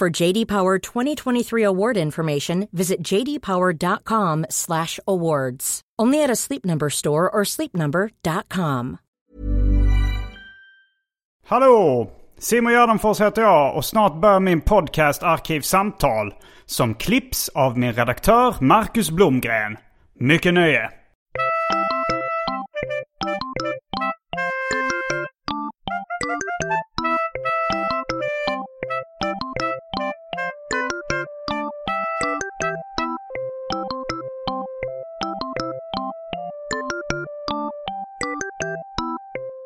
For JD Power 2023 award information, visit jdpower.com/awards. Only at a Sleep Number store or sleepnumber.com. Hallå! Simon Gärdenfors heter jag och snart börjar min podcast Arkivsamtal som klipps av min redaktör Marcus Blomgren. Mycket nöje!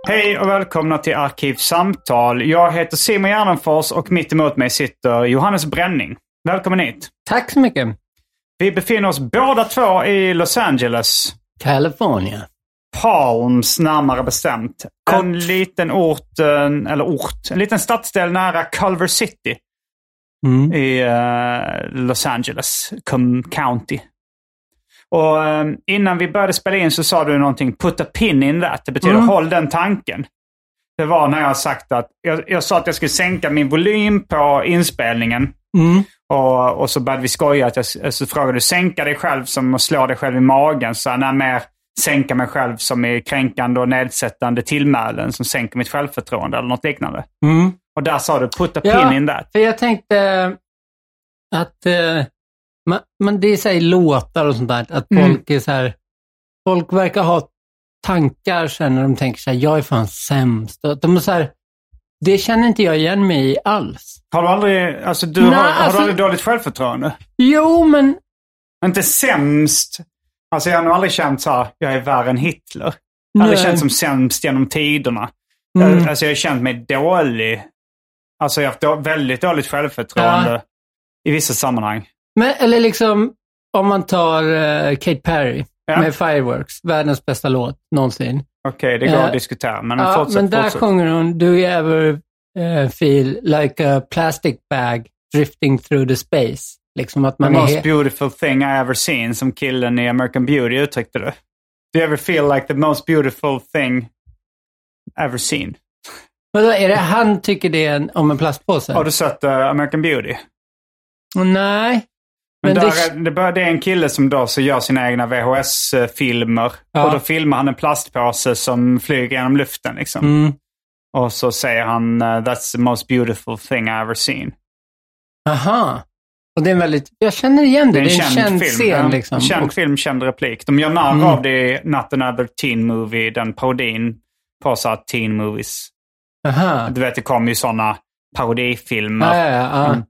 Hej och välkomna till Arkivsamtal. Jag heter Simon Gärdenfors och mitt emot mig sitter Johannes Bränning. Välkommen hit. Tack så mycket. Vi befinner oss båda två i Los Angeles. California. Palms närmare bestämt. En liten ort, eller ort, en liten stadsdel nära Culver City Mm. i eh, Los Angeles County. Och eh, innan vi började spela in så sa du någonting, put a pin in that. Det betyder Mm. håll den tanken. Det var när jag sagt att, jag, jag sa att jag skulle sänka min volym på inspelningen. Mm. Och, och så började vi skoja. Att jag, så frågade du sänka dig själv som att slå dig själv i magen. Så nej, mer sänka mig själv som är kränkande och nedsättande tillmälen som sänker mitt självförtroende eller något liknande. Mm. Och där sa du put a Ja. pin in that. För jag tänkte att eh, man, man, det är så här låtar och sånt där, att Mm. folk är så här, folk verkar ha tankar sen när de tänker så här, jag är fan sämst. Och de är så här, det känner inte jag igen mig i alls. Har du aldrig, alltså du Nej, har, har alltså- du aldrig dåligt självförtroende? Jo, men Inte sämst. Alltså jag har nog aldrig känt så här, jag är värre än Hitler. Jag har aldrig känt som sämst genom tiderna. Mm. Jag, alltså jag har känt mig dålig. Alltså jag har haft då, väldigt dåligt självförtroende Ja. i vissa sammanhang. Men, eller liksom, om man tar eh, Kate Perry Ja. med Fireworks, världens bästa låt någonsin. Okej, det går Eh, att diskutera. Men Ja, fortsätt, men där fortsätt. sjunger hon Do you ever eh, feel like a plastic bag drifting through the space? Liksom att The man är... most beautiful thing I ever seen, som killen i American Beauty uttryckte det. Do you ever feel like the most beautiful thing ever seen? Vadå, är det han tycker det en, om en plastpåse? Har du sett eh, American Beauty? Nej. Men Men där det... är, det, bör- det är en kille som då så gör sina egna VHS-filmer. Ja. Och då filmar han en plastpåse som flyger genom luften. Liksom. Mm. Och så säger han uh, “That's the most beautiful thing I ever seen”. Aha. Och det är en väldigt... Jag känner igen det. Det är en, känd, känd film. scen liksom. Känd Och- film, känd replik. De gör narr Mm. av det i Not Another Teen Movie, den parodin på så teen movies. Aha. Du vet, det kommer ju sådana parodifilmer. Ja, ja. ja. Mm.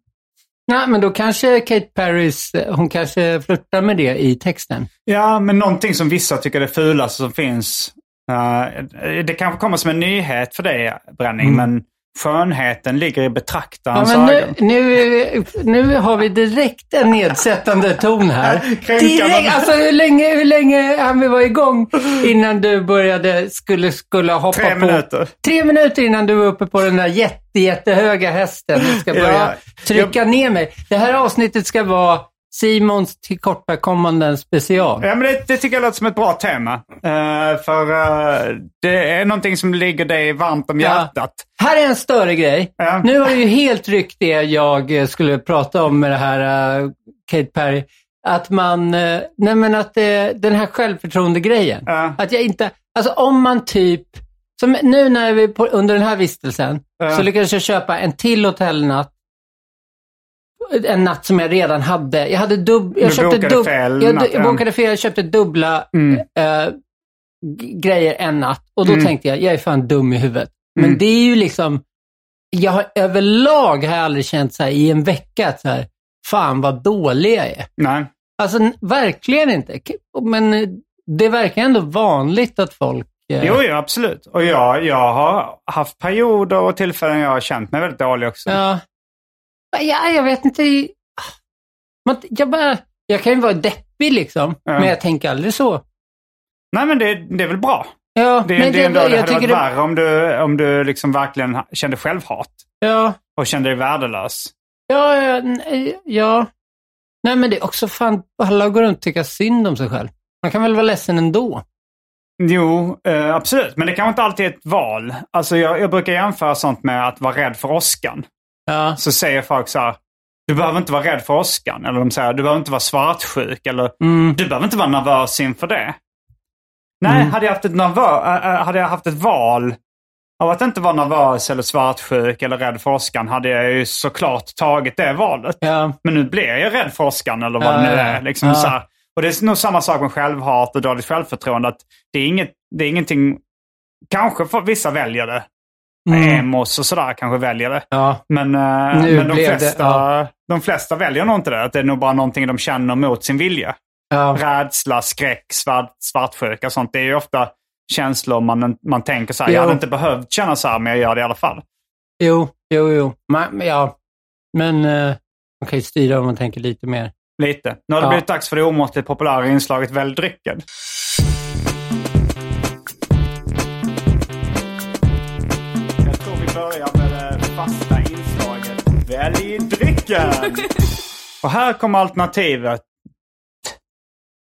Nej, men då kanske Kate Perrys, hon kanske flörtar med det i texten. Ja, men någonting som vissa tycker är det fulaste som finns. eh, det kanske kommer som en nyhet för dig, Bränning, Mm. men skönheten ligger i Ja, betraktarens nu, ögon. nu, nu har vi direkt en nedsättande ton här. Direkt, alltså hur länge, hur länge hann vi vara igång innan du började, skulle, skulle hoppa Tre på... minuter. Tre minuter innan du var uppe på den där jätte, jättehöga hästen. Du ska Ja, börja ja. trycka ner mig. Det här avsnittet ska vara Simons tillkortakommanden special. Ja, men det, det tycker jag låter som ett bra tema. Eh, för eh, det är någonting som ligger dig varmt om Ja. hjärtat. Här är en större grej. Ja. Nu har du ju helt ryckt det jag eh, skulle prata om med det här eh, Kate Perry. Att man, nej men att den här självförtroende-grejen. Ja. Att jag inte, alltså om man typ, som nu när vi på, under den här vistelsen, så lyckades jag köpa en till hotellnatt en natt som jag redan hade. Jag hade dubb, jag Du köpte bokade dubb, fel jag, jag ja. bokade fel, jag köpte dubbla Mm. g- grejer en natt. Och då Mm. tänkte jag, jag är fan dum i huvudet. Men Mm. det är ju liksom, jag har överlag har jag aldrig känt så här i en vecka att så här, fan vad dålig jag är. Nej. Alltså verkligen inte. Men eh, det verkar ändå vanligt att folk... eh, Jo, jo, absolut. Och jag, jag har haft perioder och tillfällen jag har känt mig väldigt dålig också. Ja. Ja, jag vet inte. Man, jag, bara, jag kan ju vara deppig liksom, Ja. men jag tänker aldrig så. Nej, men det, det är väl bra. Ja, Det, men det, är ändå, det hade varit det, värre om du, om du liksom verkligen kände självhat ja, och kände dig värdelös. ja, ja, nej, ja. Nej, men det är också fan, alla går runt och tycker synd om sig själv. Man kan väl vara ledsen ändå. Jo, eh, absolut. Men det kanske inte alltid är ett val. Alltså jag, jag brukar jämföra sånt med att vara rädd för åskan. Ja, Så säger folk så här, du behöver inte vara rädd för åskan. Eller de säger, du behöver inte vara svartsjuk. Eller mm, du behöver inte vara nervös inför det. Nej, Mm. hade, jag haft ett nervö- äh, hade jag haft ett val av att inte vara nervös eller svartsjuk eller rädd för åskan hade jag ju såklart tagit det valet. ja, Men nu blir jag rädd för åskan eller vad Ja, det nu är. Liksom Ja. så här. Och det är nog samma sak med självhat och dåligt självförtroende. Att det, är inget, det är ingenting... Kanske för vissa väljer det. Mm, Emos och sådär kanske väljer det. ja, Men, eh, men de, blev det- flesta, ja. de flesta väljer nog inte det. Att det är nog bara någonting de känner mot sin vilja. ja, Rädsla, skräck, svart, svartsjuka och sånt. Det är ju ofta känslor man, man tänker så här. Jag Jo. hade inte behövt känna så här, men jag gör det i alla fall. jo, jo, jo. Man, ja, men eh, man kan ju styra om man tänker lite mer. Lite. Nu har det Ja. blivit dags för det omåttligt populära inslaget Välj drycken. Börjar med det fasta inslaget Välj drycken. Och här kommer alternativet.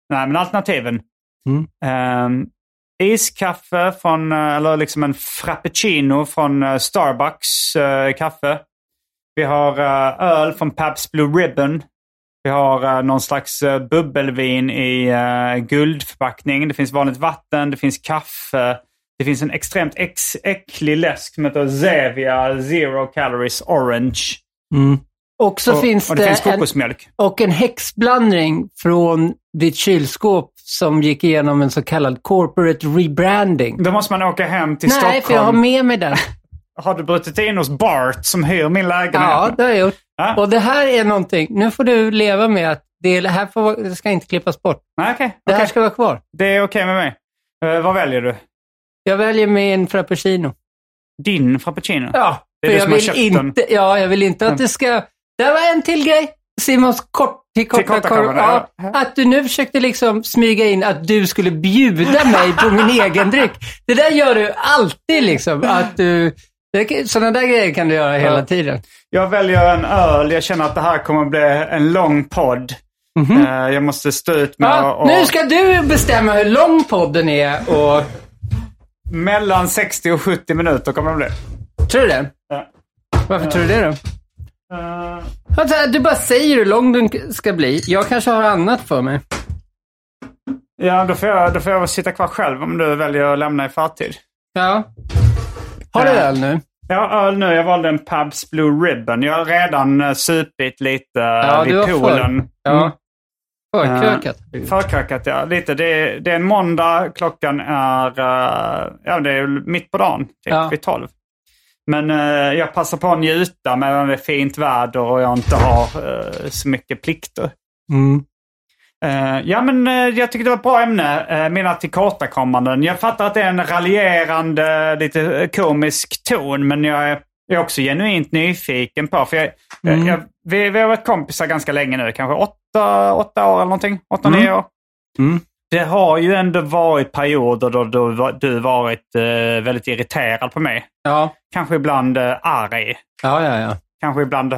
Nej, men alternativen. Mm. Ehm, iskaffe från, eh, eller liksom en frappuccino från eh, Starbucks eh, kaffe. Vi har eh, öl från Pabst Blue Ribbon. Vi har eh, någon slags bubbelvin i guldförpackning. Det finns vanligt vatten, det finns kaffe. Det finns en extremt ex- äcklig läsk som heter Zevia Zero Calories Orange. Mm. Och så och, finns och det, det, finns en, kokosmjölk. och en häxblandning från ditt kylskåp som gick igenom en så kallad corporate rebranding. Då måste man åka hem till Nej, Stockholm. för jag har med mig den. Har du brutit in hos Bart som hyr min lägenhet? Ja, det har jag gjort. Ja. Och det här är någonting, nu får du leva med att det här får, det ska inte klippas bort. Nej, okej. Det här okej. ska vara kvar. Det är okej med mig. Eh, vad väljer du? Jag väljer min frappuccino. Din frappuccino? Ja, Det är för du jag som har vill köpt inte, ja, jag vill inte att det ska... Det var en till grej. Simons kort till korta korv. korta Ja, att du nu försökte liksom smyga in att du skulle bjuda mig på min egen dryck. Det där gör du alltid liksom. Att du, det- sådana där grejer kan du göra hela Ja. tiden. Jag väljer en öl. Jag känner att det här kommer att bli en lång podd. Eh, jag måste stå ut med. Ja, och, Nu ska du bestämma hur lång podden är och... Mellan 60 och 70 minuter kommer det bli. Tror du det? Ja. Varför tror du det då? Eh, Alltså, du bara säger hur lång den ska bli. Jag kanske har annat för mig. ja, då får, jag, då får jag sitta kvar själv om du väljer att lämna i förtid. Ja. Har du Eh. öl nu? Jag har öl nu. Jag valde en Pabst Blue Ribbon. Jag har redan uh, supit lite uh, du vid poolen. Mm. Förkrökat. Förkrökat, ja. Lite. Det är, det är en måndag. Klockan är, eh, ja, det är mitt på dagen. Typ Ja. vid tolv. Men eh, jag passar på att njuta medan det är fint väder och jag inte har eh, så mycket plikter. Mm. Ja, men jag tycker det var ett bra ämne. Uh, mina tillkortakommanden. Jag fattar att det är en raljerande, lite komisk ton, men jag är, jag är också genuint nyfiken på, för jag- Mm. jag, vi, vi har varit kompisar ganska länge nu, kanske åtta, åtta år eller någonting. Åtta, Mm. nio år. Mm. Det har ju ändå varit perioder då du, du varit eh, väldigt irriterad på mig. Ja. Kanske ibland uh, arg. Ja, ja, ja. Kanske ibland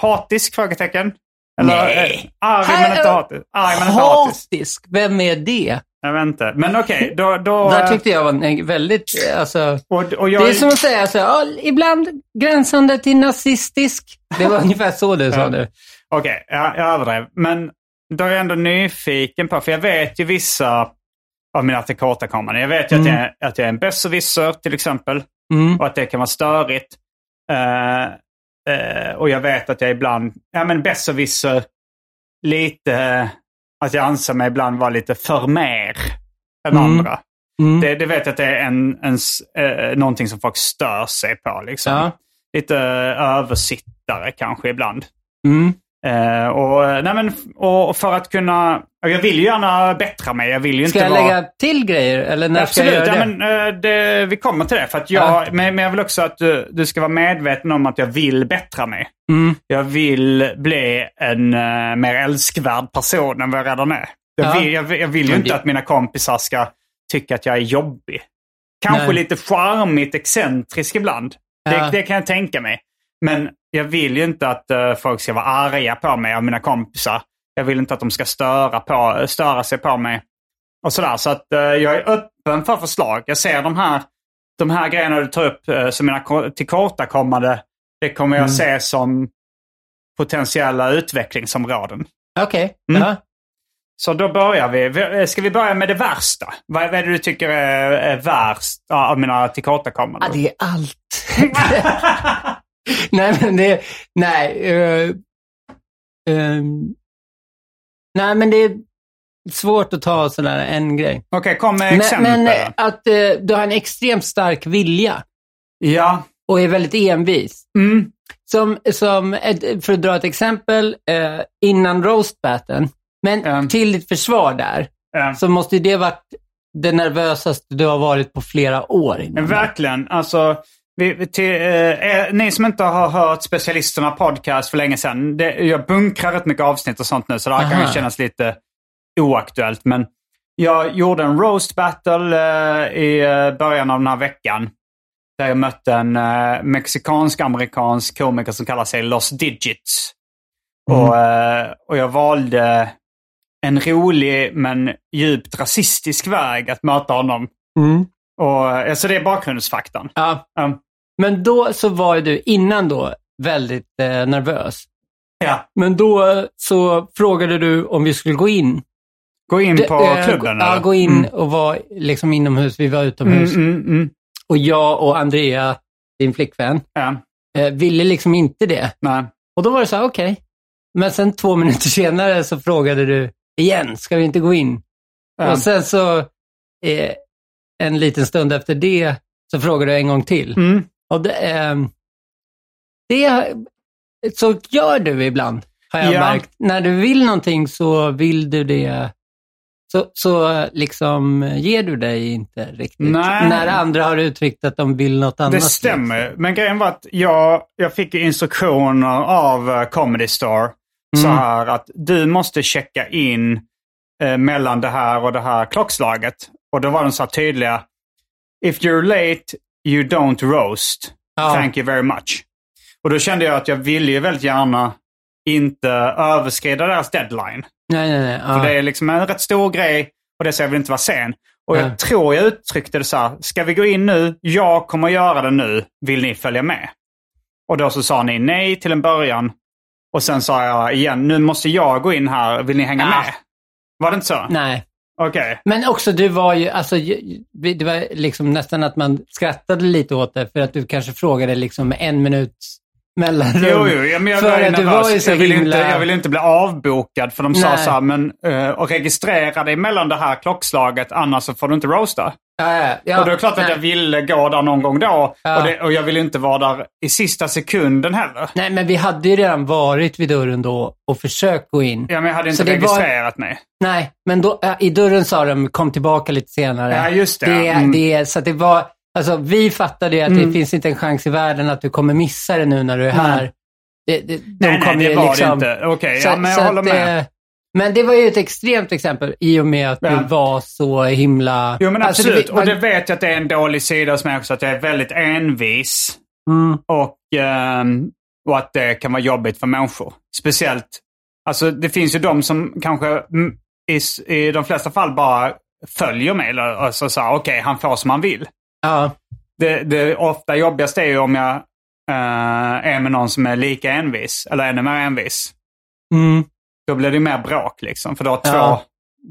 hatisk? Frågetecken. Eller, Nej. eh, arg men inte hatisk. Arg men inte hatisk. Hatisk? Vem är det? Jag vet inte. Men okej, då... då Där tyckte jag var en väldigt, eh, alltså... och, och jag, Det är som att säga så, ja, ibland gränsande till nazistisk. Det var ungefär så du sa Ja. nu. Okej, jag, jag överdrev. Men då är jag ändå nyfiken på, för jag vet ju vissa av mina tillkortakommanden. Jag vet ju att, Mm. jag, att jag är en besserwisser till exempel. Mm. Och att det kan vara störigt. Eh, eh, och jag vet att jag ibland, ja men besserwisser, lite, att jag anser mig ibland vara lite för mer än Mm. andra. Mm. Det, det vet jag att det är en, en, eh, någonting som folk stör sig på. Liksom. Ja. Lite översittare kanske ibland. Mm. Eh, och, nej men, och för att kunna... Jag vill ju gärna bättra mig. Jag vill ju Ska inte jag vara... lägga till grejer eller när Absolut, ska jag göra ja, det? men, eh, det, vi kommer till det. För att jag, Ja. men, men jag vill också att du, du ska vara medveten om att jag vill bättra mig. Mm. Jag vill bli en uh, mer älskvärd person än vad jag redan är. Jag, Ja. vill, jag, jag vill ju Men inte att mina kompisar ska tycka att jag är jobbig. Kanske Nej. lite charmigt excentrisk ibland. Ja. Det, det kan jag tänka mig. Men jag vill ju inte att eh, folk ska vara arga på mig av mina kompisar. Jag vill inte att de ska störa, på, störa sig på mig. Och sådär. Så att eh, jag är öppen för förslag. Jag ser de här, de här grejerna du tar upp uh, som mina ko- tillkortakommande. Det kommer jag Mm. se som potentiella utvecklingsområden. Okej. Mm. Ja. Så då börjar vi. Ska vi börja med det värsta? Vad är det du tycker är, är värst av mina tillkortakommanden? Ja, det är allt. nej, men det... Nej. eh, ehm, nej, men det är svårt att ta sådär en grej. Okej, kom med Men, exempel. men eh, att eh, du har en extremt stark vilja ja. och är väldigt envis. Mm. Som, som ett, för att dra ett exempel, eh, innan roastbatten, men Ja. till ditt försvar där, ja. så måste det varit det nervösaste du har varit på flera år. Men verkligen. Alltså, vi, till, eh, er- ni som inte har hört Specialisterna podcast för länge sedan. Det, jag bunkrar rätt mycket avsnitt och sånt nu, så det här kan ju Aha. kännas lite oaktuellt. Men jag gjorde en roast battle eh, i eh, början av den här veckan. Där jag mötte en eh, mexikansk-amerikansk komiker som kallar sig Los Digits. Och, eh, och jag valde en rolig men djupt rasistisk väg att möta honom. Mm. Och, alltså det är bakgrundsfaktorn. Ja. Ja. Men då så var du innan då väldigt eh, nervös. Ja. Men då eh, så frågade du om vi skulle gå in. Gå in på eh, klubben Ja, gå in Mm. och vara liksom inomhus. Vi var Mm, utomhus. mm, mm. Och jag och Andrea, din flickvän, Ja, eh, ville liksom inte det. nej. Och då var det så här, okej. Men sen två minuter senare så frågade du igen, ska vi inte gå in? Ja. Och sen så eh, en liten stund efter det så frågade du en gång till. Mm. Och det, ehm, det, så gör du ibland, har jag Ja. märkt. När du vill någonting så vill du det. Så, så liksom ger du dig inte riktigt. Nej. När andra har uttryckt att de vill något annat. Det stämmer. Men grejen var att jag, jag fick instruktioner av eh, Comedy. Så Mm. här att du måste checka in eh, mellan det här och det här klockslaget. Och då var de så tydliga. If you're late, you don't roast. Ja. Thank you very much. Och då kände jag att jag ville ju väldigt gärna inte överskrida deras deadline. Nej, nej, nej. Ja. För det är liksom en rätt stor grej och det så jag vill inte vara sen. Och jag Ja. tror jag uttryckte det så här, ska vi gå in nu? Jag kommer göra det nu. Vill ni följa med? Och då så sa ni nej till en början. Och sen sa jag igen, nu måste jag gå in här. Vill ni hänga Ah. med? Var det inte så? Nej. Okej. Men också du var ju, alltså det var liksom nästan att man skrattade lite åt det för att du kanske frågade liksom med en minuts mellanrum. Jo, jo, ja, men jag För var att du var ju så jag, ville himla- inte, jag ville inte bli avbokad för de sa Nej. så här, men eh, och registrera dig mellan det här klockslaget annars så får du inte roasta. Ja, ja, och det är klart att nej. jag ville gå där någon gång då. Ja. Och, det, och jag ville inte vara där i sista sekunden heller. Nej, men vi hade ju redan varit vid dörren då och försökt gå in. Ja, men jag hade Så inte det var- registrerat mig. Nej, men då, i dörren sa de kom tillbaka lite senare. Ja, just det. det, Mm. det så att det var, alltså vi fattade ju att det finns inte en chans i världen att du kommer missa det nu när du är här. Det, det, de Nej, nej, det ju var liksom, det inte. Okej, Så- ja, men jag så håller att, med. Men det var ju ett extremt exempel i och med att Ja. du var så himla... Jo, men Alltså, absolut. det- Och det vet jag att det är en dålig sida hos mig också. Att jag är väldigt envis. Mm. Och, ehm, och att det kan vara jobbigt för människor. Speciellt, alltså det finns ju de som kanske mm, i, i de flesta fall bara följer mig. Eller alltså, så okej, han får som han vill. Ja, Det, det ofta jobbigaste är ju om jag eh, är med någon som är lika envis. Eller ännu mer envis. mm. Då blir det mer bråk liksom. För då, har två, Ja.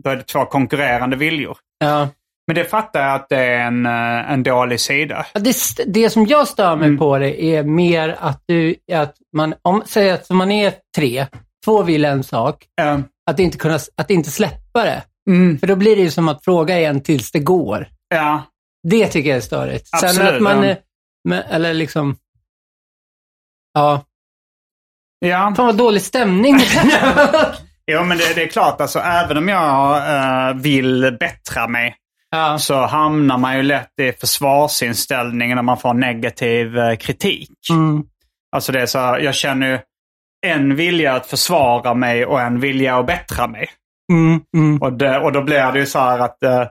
då är det två konkurrerande viljor. ja. Men det fattar jag att det är en, eh, en dålig sida. Det, det som jag stör mig Mm. på det är mer att du, att man, om, säg att man är tre, två vill en sak, Eh, att inte, kunna, att inte släppa det. mm, För då blir det ju som att fråga igen tills det går. ja, Det tycker jag är störigt. Sen Absolut, att man, men, eller liksom, ja, ja. fan vad dålig stämning. Jo, men det, det är klart, alltså, även om jag eh, vill bättra mig ja, så hamnar man ju lätt i försvarsinställning när man får negativ eh, kritik. mm, Alltså det är så här, jag känner ju en vilja att försvara mig och en vilja att bättra mig. mm, mm. Och, det, och då blir det ju så här att eh,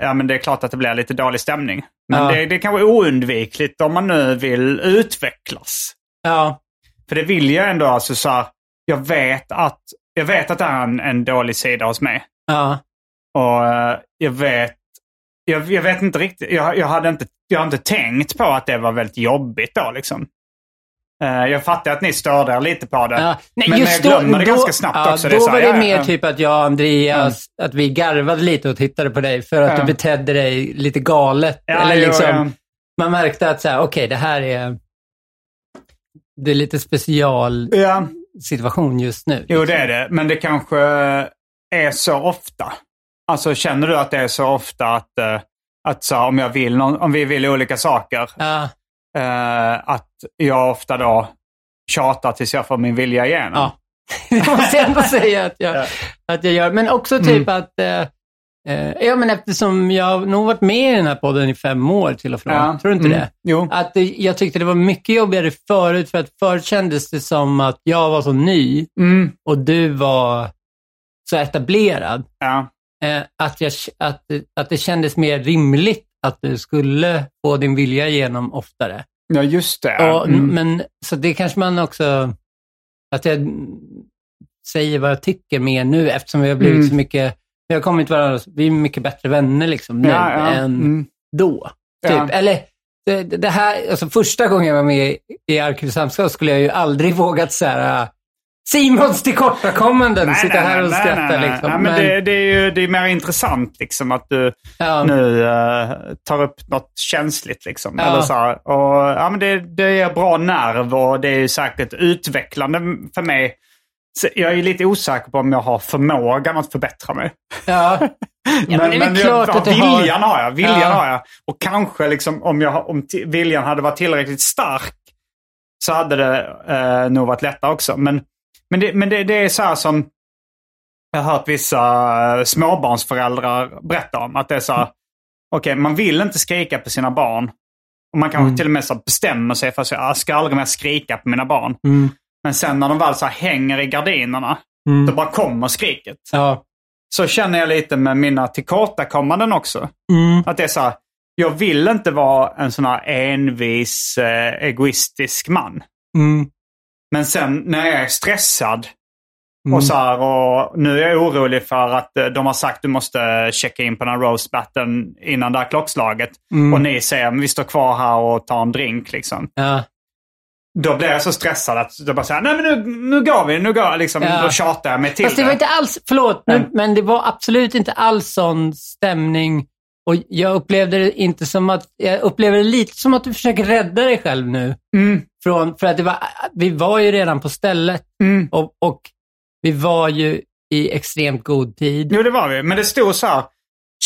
ja, men det är klart att det blir lite dålig stämning. Men Ja. det, det kan vara oundvikligt om man nu vill utvecklas. ja, För det vill jag ändå. Alltså så här, jag, vet att, jag vet att det är en, en dålig sida hos mig. ja, Och eh, jag vet jag, jag vet inte riktigt. Jag, jag, hade inte, jag har inte tänkt på att det var väldigt jobbigt då liksom. Eh, jag fattar att ni störde er lite på det. ja. Nej, men, men jag just glömmer det ganska snabbt ja, också. Då här, var det mer ja. typ att jag och Andreas, att vi garvade lite och tittade på dig för att du betedde dig lite galet. Eller jo, liksom, ja. Man märkte att så här, okej, det här är, det är lite special Ja, situation just nu. jo det är det. Men det kanske är så ofta. Alltså känner du att det är så ofta att, eh, att så, om, jag vill någon, om vi vill olika saker, Ja, eh, att jag ofta då tjatar tills jag får min vilja igenom? ja. det måste jag ändå säga att jag, Ja. att jag gör. Men också typ att, eh, ja men eftersom jag har nog varit med i den här podden i fem år till och från. Ja. Tror du inte Mm. det? Jo. Att det, jag tyckte det var mycket jobbigare förut, för att förut kändes det som att jag var så ny Mm. och du var så etablerad. Ja. Eh, att, jag, att, att det kändes mer rimligt att du skulle få din vilja igenom oftare. ja, just det. Och, Mm. men, så det kanske man också, att jag säger vad jag tycker mer nu eftersom vi har blivit Mm. så mycket, vi har kommit varandra, vi är mycket bättre vänner liksom nu Ja, ja. än Mm. då. Typ. Ja. Eller det, det här, alltså första gången jag var med i Arkivsamskap skulle jag ju aldrig vågat så här, äh, Simons tillkortakommanden, sitta här och skratta nej, liksom. Nej, men det, det är ju det är mer intressant liksom att du ja, nu eh, tar upp något känsligt. Liksom. Ja. Eller så här. och, ja, men det, det är bra nerv och det är säkert utvecklande för mig. Så jag är lite osäker på om jag har förmågan att förbättra mig. ja. Ja, men jag- klart ja, att du har- viljan har jag. Viljan Ja. har jag. Och kanske liksom, om, jag, om viljan hade varit tillräckligt stark så hade det eh, nog varit lättare också. Men, men, det, men det, det är så här som jag har hört vissa eh, småbarnsföräldrar berätta om. Att det är så här, okej man vill inte skrika på sina barn. Och man kanske Mm. till och med så bestämmer sig för att säga, jag ska aldrig mer skrika på mina barn. Mm, Men sen när de väl så hänger i gardinerna, mm, då bara kommer skriket. ja. Så känner jag lite med mina tillkortakommanden också. Mm, Att det är så här, jag vill inte vara en sån här envis, eh, egoistisk man. mm, Men sen när jag är stressad mm. och så här, och nu är jag orolig för att eh, de har sagt att du måste checka in på den här roast battlen innan det här klockslaget. Mm. Och ni säger att vi står kvar här och tar en drink liksom. Ja. Då blir jag så stressad att jag bara säger nej men nu, nu går vi, nu går. Liksom, Ja. Då tjatar jag mig till Fast det var inte alls, förlåt, nu, Mm. men det var absolut inte alls sån stämning. Och jag upplevde det inte som att, jag upplevde det lite som att du försöker rädda dig själv nu. Mm, Från, för att det var, vi var ju redan på stället mm. och, och vi var ju i extremt god tid. Jo, det var vi. Men det stod så här.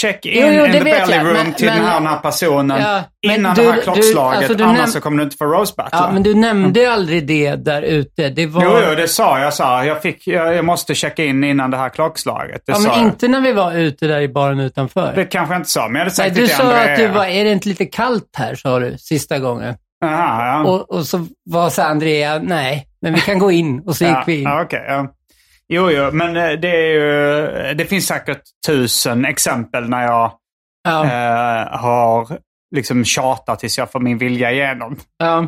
Check in Jo, jo, in the belly jag, room men- till men- den, här, den här personen Ja, innan du- det här du- klockslaget. alltså, du annars näm- så kommer du inte få roast battle. Ja, men du nämnde ju aldrig det där ute. Det var... Jo, jo, det sa jag. Sa. Jag, fick, jag, jag måste checka in innan det här klockslaget. Det ja, men jag. inte när vi var ute där i baren utanför. Det kanske jag inte sa, men jag hade Nej, sagt du det till sa Andrea. att du var, är det inte lite kallt här, sa du, sista gången. Aha, ja. Och, och så var så Andrea, nej, men vi kan gå in. Och så gick ja, vi in. Ja, okej, ja. Jo, jo, men eh, det är ju... Det finns säkert tusen exempel när jag Ja, eh, har liksom tjatat tills jag får min vilja igenom. ja,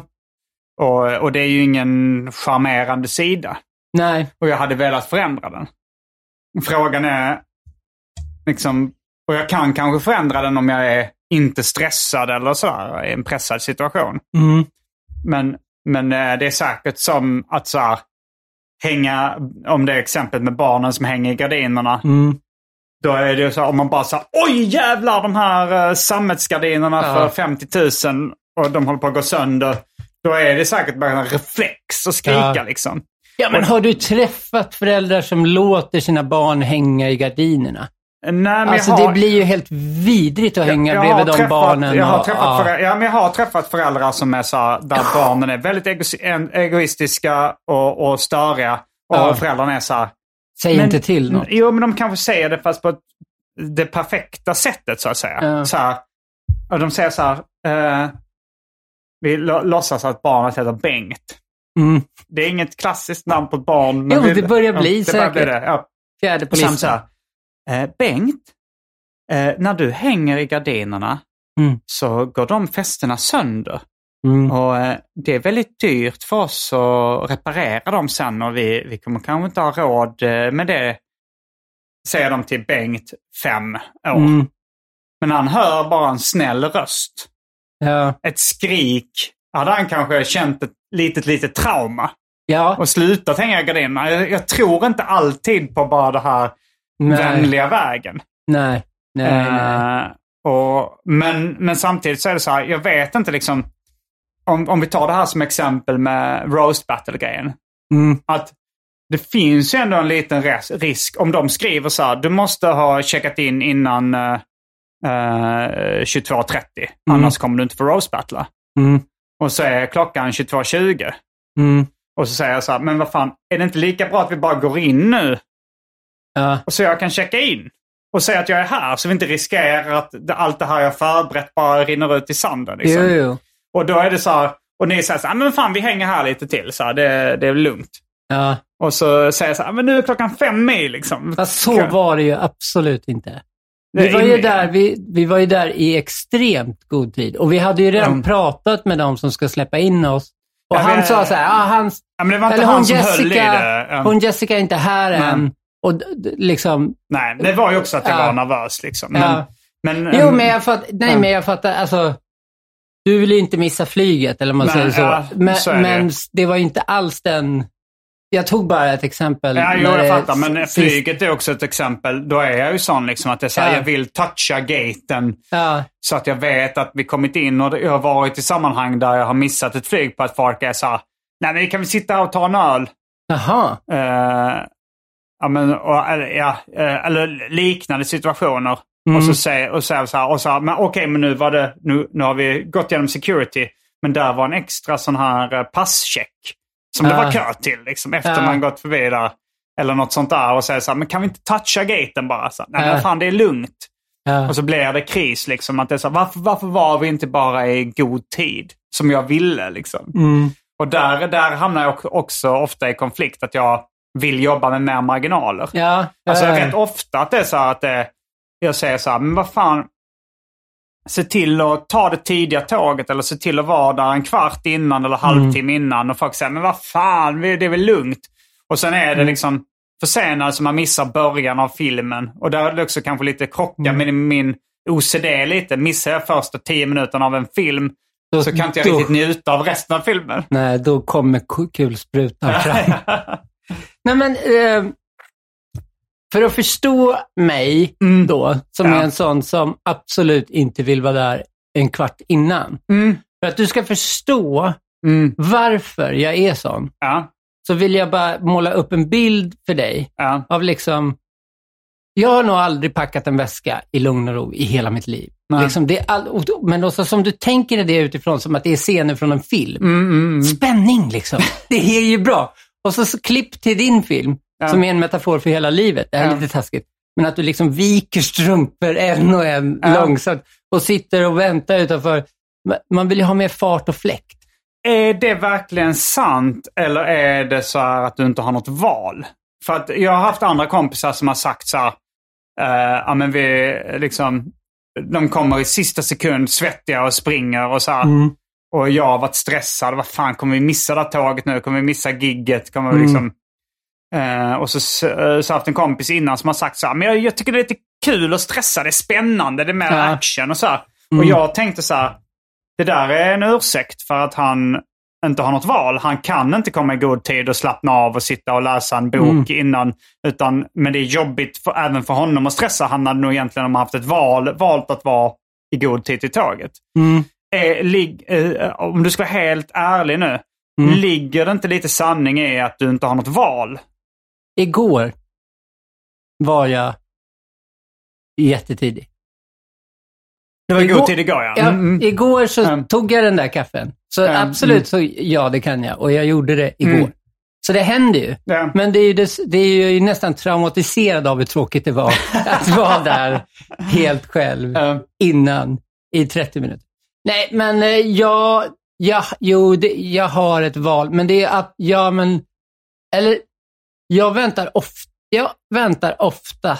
Och, och det är ju ingen charmerande sida. nej. Och jag hade velat förändra den. Frågan är, liksom, och jag kan kanske förändra den om jag är inte stressad eller sådär, i en pressad situation. Mm. Men, men eh, det är säkert som att så här, hänga, om det är exemplet med barnen som hänger i gardinerna. Mm. Då är det så om man bara säger oj jävlar de här uh, sammetsgardinerna Ja. för 50 000 och de håller på att gå sönder. Då är det säkert bara en reflex att skrika Ja. liksom. Ja, men har du träffat föräldrar som låter sina barn hänga i gardinerna? Nej, Alltså har, det blir ju helt vidrigt att hänga jag bredvid de träffat, barnen. Jag har, och- träffat ja. föräldrar, ja, men jag har träffat föräldrar som är så här, där barnen är väldigt ego, egoistiska och, och störiga. Och Ja. föräldrarna är så här, Säg Men- inte till något. Jo, men de kanske säger det fast på det perfekta sättet så att säga. Ja. Så här, och de säger så här. Eh, vi lå- låtsas att barnet heter Bengt. Mm. Det är inget klassiskt namn på ett barn. men Jo, det börjar bli det börjar bli säkert. det. Ja. Fjärde på Och listan. Eh, Bengt, eh, när du hänger i gardinerna Mm. så går de fästena sönder. Mm. Och eh, det är väldigt dyrt för oss att reparera dem sen och vi, vi kommer kanske inte ha råd eh, med det. Säger de till Bengt, fem år. Mm. Men han hör bara en snäll röst. Ja. Ett skrik. Hade han kanske känt ett litet, litet trauma Ja. och slutat hänga i gardinerna. Jag, jag tror inte alltid på bara det här Nej. vänliga vägen. Nej. Nej. nej. Eh, och, men, men samtidigt så är det så här, jag vet inte liksom, om, om vi tar det här som exempel med roast battle-grejen. Mm. Att det finns ju ändå en liten risk om de skriver så här, du måste ha checkat in innan uh, 22.30, annars kommer du inte få roast battla. Mm. Och så är klockan 22.20. Mm. Och så säger jag så här, men vad fan, är det inte lika bra att vi bara går in nu Ja. och så jag kan checka in? Och säga att jag är här så vi inte riskerar att allt det här jag förberett bara rinner ut i sanden. Liksom. Jo, jo. Och då är det så här, och ni säger så här, men fan vi hänger här lite till, så här, det, det är lugnt. Ja. Och så säger jag så här, men nu är klockan fem mil liksom. Fast så var det ju absolut inte. Vi var, ju där, vi, vi var ju där i extremt god tid. Och vi hade ju redan Mm. pratat med dem som ska släppa in oss. Och Ja, han men- sa så här, ah, han, Ja, men eller hon i Jessica, hon Jessica är inte här Nej. än. Och liksom, Nej, det var ju också att jag Ja. var nervös liksom. Men, Ja. men, jo ehm, men jag fattar, nej ja. men jag fattar, alltså. Du vill ju inte missa flyget, eller man Nej, säger så. ja, men så är det. men det var inte alls den... Jag tog bara ett exempel. Ja, jo, jag fattar. Men flyget är också ett exempel. Då är jag ju sån liksom att är så här, Ja. jag vill toucha gaten Ja, så att jag vet att vi kommit in och jag har varit i sammanhang där jag har missat ett flyg på att folk är så här, nej men kan vi sitta här och ta en öl? jaha. Eh, ja, men, och, ja, eh, eller liknande situationer. Mm. Och så säger och så, så här, och så här, men okej men nu var det, nu, nu har vi gått igenom security. Men där var en extra sån här eh, passcheck. Som det Ja. var kö till liksom efter Ja. man gått förbi där. Eller något sånt där och säger så här, men kan vi inte toucha gaten bara? Så, nej men fan det är lugnt. Och så blir det kris liksom. Att det är så här, varför, varför var vi inte bara i god tid? Som jag ville liksom. Mm. Och där, där hamnar jag också ofta i konflikt. Att jag vill jobba med mer marginaler. Ja, Alltså ja, rätt ofta att det är så att det, jag säger så här, men vad fan. Se till att ta det tidiga tåget eller se till att vara där en kvart innan eller halvtimme innan. Och folk säger, men vad fan, det är väl lugnt. Och sen är det liksom försenad så man missar början av filmen. Och där är det också kanske lite krocka med min OCD lite. Missar jag första tio minuterna av en film Då- så kan inte jag då- riktigt njuta av resten av filmen. Nej, då kommer ku- kulsprutan fram. Nej, men eh, för att förstå mig Mm. då, som Ja. är en sån som absolut inte vill vara där en kvart innan. Mm. För att du ska förstå Mm. varför jag är sån, Ja, så vill jag bara måla upp en bild för dig ja. av liksom, jag har nog aldrig packat en väska i lugn och ro i hela mitt liv. Liksom, det är all, men också som du tänker det utifrån som att det är scener från en film. Mm, mm, mm. Spänning liksom. Det är ju bra. Och så, så klipp till din film, Ja. som är en metafor för hela livet. Det här är Ja. lite taskigt. Men att du liksom viker strumpor en och en Ja. långsamt och sitter och väntar utanför. Ma- Man vill ju ha mer fart och fläkt. Är det verkligen sant eller är det så här att du inte har något val? För att jag har haft andra kompisar som har sagt så här, eh, ja men vi liksom, de kommer i sista sekund svettiga och springer och så här. Mm. Och jag har varit stressad. Vad fan, kommer vi missa det här tåget nu? Kommer vi missa gigget? Kommer vi Mm. liksom... Eh, och så, så, har jag haft en kompis innan som har sagt så här, men jag, jag tycker det är lite kul och stressa, det är spännande, det är mer Ja. action och så här. Mm. Och jag tänkte så här, det där är en ursäkt för att han inte har något val. Han kan inte komma i god tid och slappna av och sitta och läsa en bok innan. Utan, men det är jobbigt för, även för honom att stressa. Han hade nog egentligen, om han haft ett val, valt att vara i god tid till tåget. Eh, lig, eh, om du ska vara helt ärlig nu. Ligger det inte lite sanning i att du inte har något val? Igår var jag jättetidig. Det var Igår- god tid igår ja. Ja, Mm, mm. Igår så Mm. tog jag den där kaffen. Så Mm, absolut, så ja det kan jag. Och jag gjorde det igår. Mm. Så det händer ju. Ja. Men det är ju, det, det är ju nästan traumatiserad av hur tråkigt det var att vara där helt själv innan i 30 minuter. Nej, men eh, jag, jag, jo, det, jag har ett val. Men det är att, ja men, eller jag väntar ofta, jag väntar ofta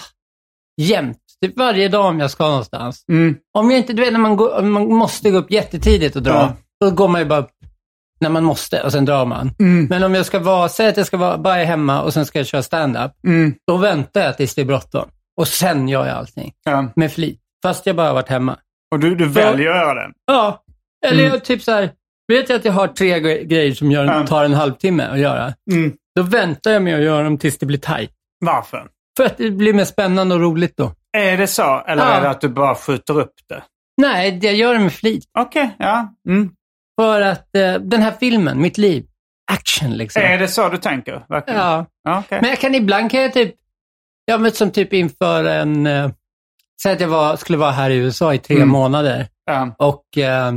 jämt. Typ varje dag om jag ska någonstans. Mm. Om jag inte, du vet när man, går, man måste gå upp jättetidigt och dra, Ja. då går man ju bara upp när man måste och sen drar man. Mm. Men om jag ska vara, säg att jag ska vara bara hemma och sen ska jag köra stand-up, Mm. då väntar jag tills det är bråttom. Och sen gör jag allting Ja. med flit. Fast jag bara har varit hemma. Och du, du väljer att göra det? Ja, eller Mm. jag typ så här, vet jag att jag har tre gre- grejer som gör, tar en halvtimme att göra. Mm. Då väntar jag med att göra dem tills det blir tajt. Varför? För att det blir mer spännande och roligt då. Är det så? Eller Ja. är det att du bara skjuter upp det? Nej, jag gör det med flit. Okej, ja. Mm. För att eh, den här filmen, mitt liv, action liksom. Är det så du tänker? Verkligen? Ja, ja okej. men jag kan ibland kan jag typ, ja men som typ inför en, eh, säg att jag var, skulle vara här i USA i tre Mm. månader Ja. och eh,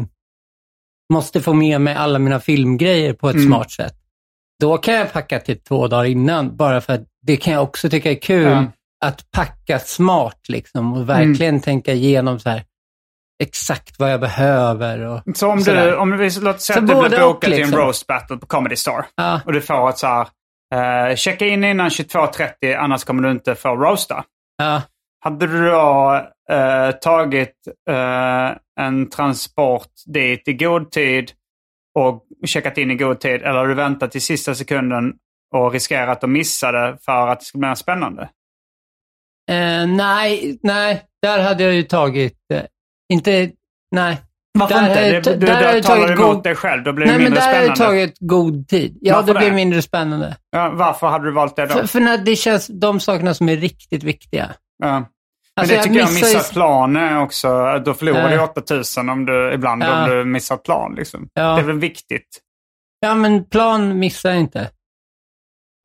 måste få med mig alla mina filmgrejer på ett Mm. smart sätt. Då kan jag packa typ två dagar innan, bara för att det kan jag också tycka är kul Ja. att packa smart liksom och verkligen tänka igenom så här exakt vad jag behöver. Och, Så om Sådär. du, om vi, låt säga Så att du blir bokad till en liksom. roast battle på Comedy Store. ja, Och du får ett så här, eh, checka in innan 22.30 annars kommer du inte få roasta. ja. Hade du då eh, tagit eh, en transport dit i god tid och checkat in i god tid eller har du väntat till sista sekunden och riskerat att missa det för att det ska bli mer spännande? Eh, nej, nej, där hade jag ju tagit, eh, inte, nej. Varför Där inte? Det, du, där där talar du emot god- dig själv. Då blir det Nej, men mindre där har jag spännande. tagit god tid. Ja, Varför det blir mindre spännande. Ja, varför hade du valt det då? För, för när det känns de sakerna som är riktigt viktiga. Ja. Men Alltså, det tycker jag, missar ju- missat plan är också, då förlorar du 8000 om du, ibland Ja. om du missar plan. Liksom. Ja. Det är väl viktigt. Ja, men plan missar jag inte.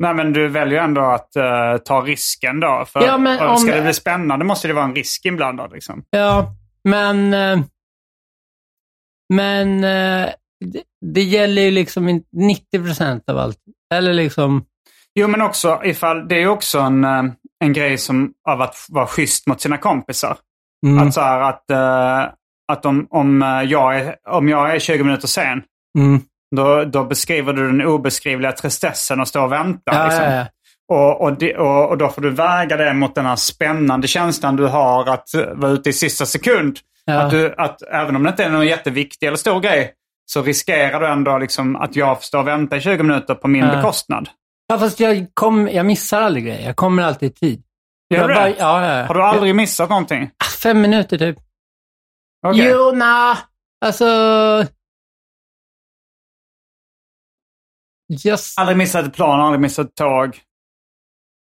Nej, men du väljer ändå att eh, ta risken då. För, Ja, men och ska om- det bli spännande måste det vara en risk inblandad. Liksom. Ja, men... eh, Men eh, det, det gäller ju liksom inte 90 procent av allt. Eller liksom... Jo, men också ifall, det är ju också en, eh, en grej som, av att vara schysst mot sina kompisar. Mm, Att, så här, att, eh, att om, om, eh, jag är, om jag är 20 minuter sen, mm. då, då beskriver du den obeskrivliga tristessen och står och väntar. Ja, liksom. ja, ja. Och, och, det, och, och då får du väga det mot den här spännande känslan du har att vara ute i sista sekund. Att, du, att även om det inte är någon jätteviktig eller stor grej så riskerar du ändå liksom att jag får stå och vänta i 20 minuter på min bekostnad. Ja, fast jag, kom, jag missar aldrig grejer. Jag kommer alltid i tid. Gör du det? ja, ja, ja. Har du aldrig missat någonting? Ah, Fem minuter typ. Okej. Jo, na, alltså... Just, Aldrig missat ett plan, aldrig missat ett tåg.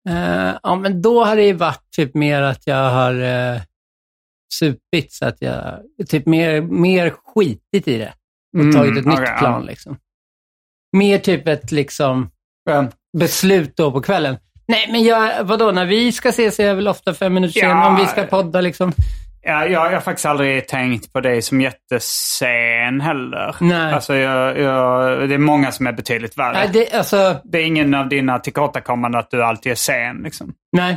eh, ja, men då har det ju varit typ mer att jag har eh, supit så att jag typ mer, mer skitit i det och Mm, tagit ett okej, nytt ja. plan. Liksom. Mer typ ett liksom Ja. Beslut då på kvällen. Nej, men jag, vadå, när vi ska ses är jag väl ofta fem minuter Ja. sen om vi ska podda liksom. Ja, jag, jag har faktiskt aldrig tänkt på dig som jättesen heller. Nej. Alltså, jag, jag, det är många som är betydligt värre. Nej, det, alltså, Det är ingen av dina tillkortakommanden att du alltid är sen. Liksom. nej.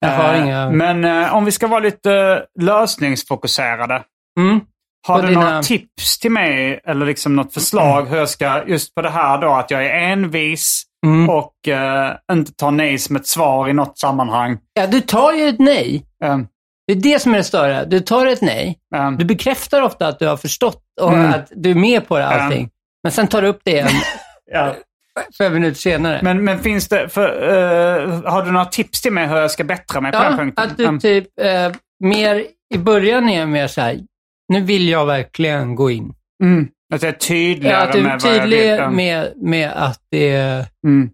Jag har Eh, inga... Men eh, om vi ska vara lite lösningsfokuserade. Mm. Har du dina- några tips till mig eller liksom något förslag hur jag ska, just på det här då, att jag är envis Mm. och eh, inte tar nej som ett svar i något sammanhang. Ja, du tar ju ett nej. Eh, Det är det som är det störiga. Du tar ett nej. eh, Du bekräftar ofta att du har förstått och Mm. att du är med på det allting. Men sen tar du upp det igen ja. fem minuter senare. men, men finns det, för, eh, har du några tips till mig hur jag ska bättra mig på den ja, punkten? att du Mm. typ eh, mer, i början är jag mer så här, nu vill jag verkligen gå in. Mm. Att jag är tydligare Ja, att du är med tydlig. Ja. med, med att det är... Mm.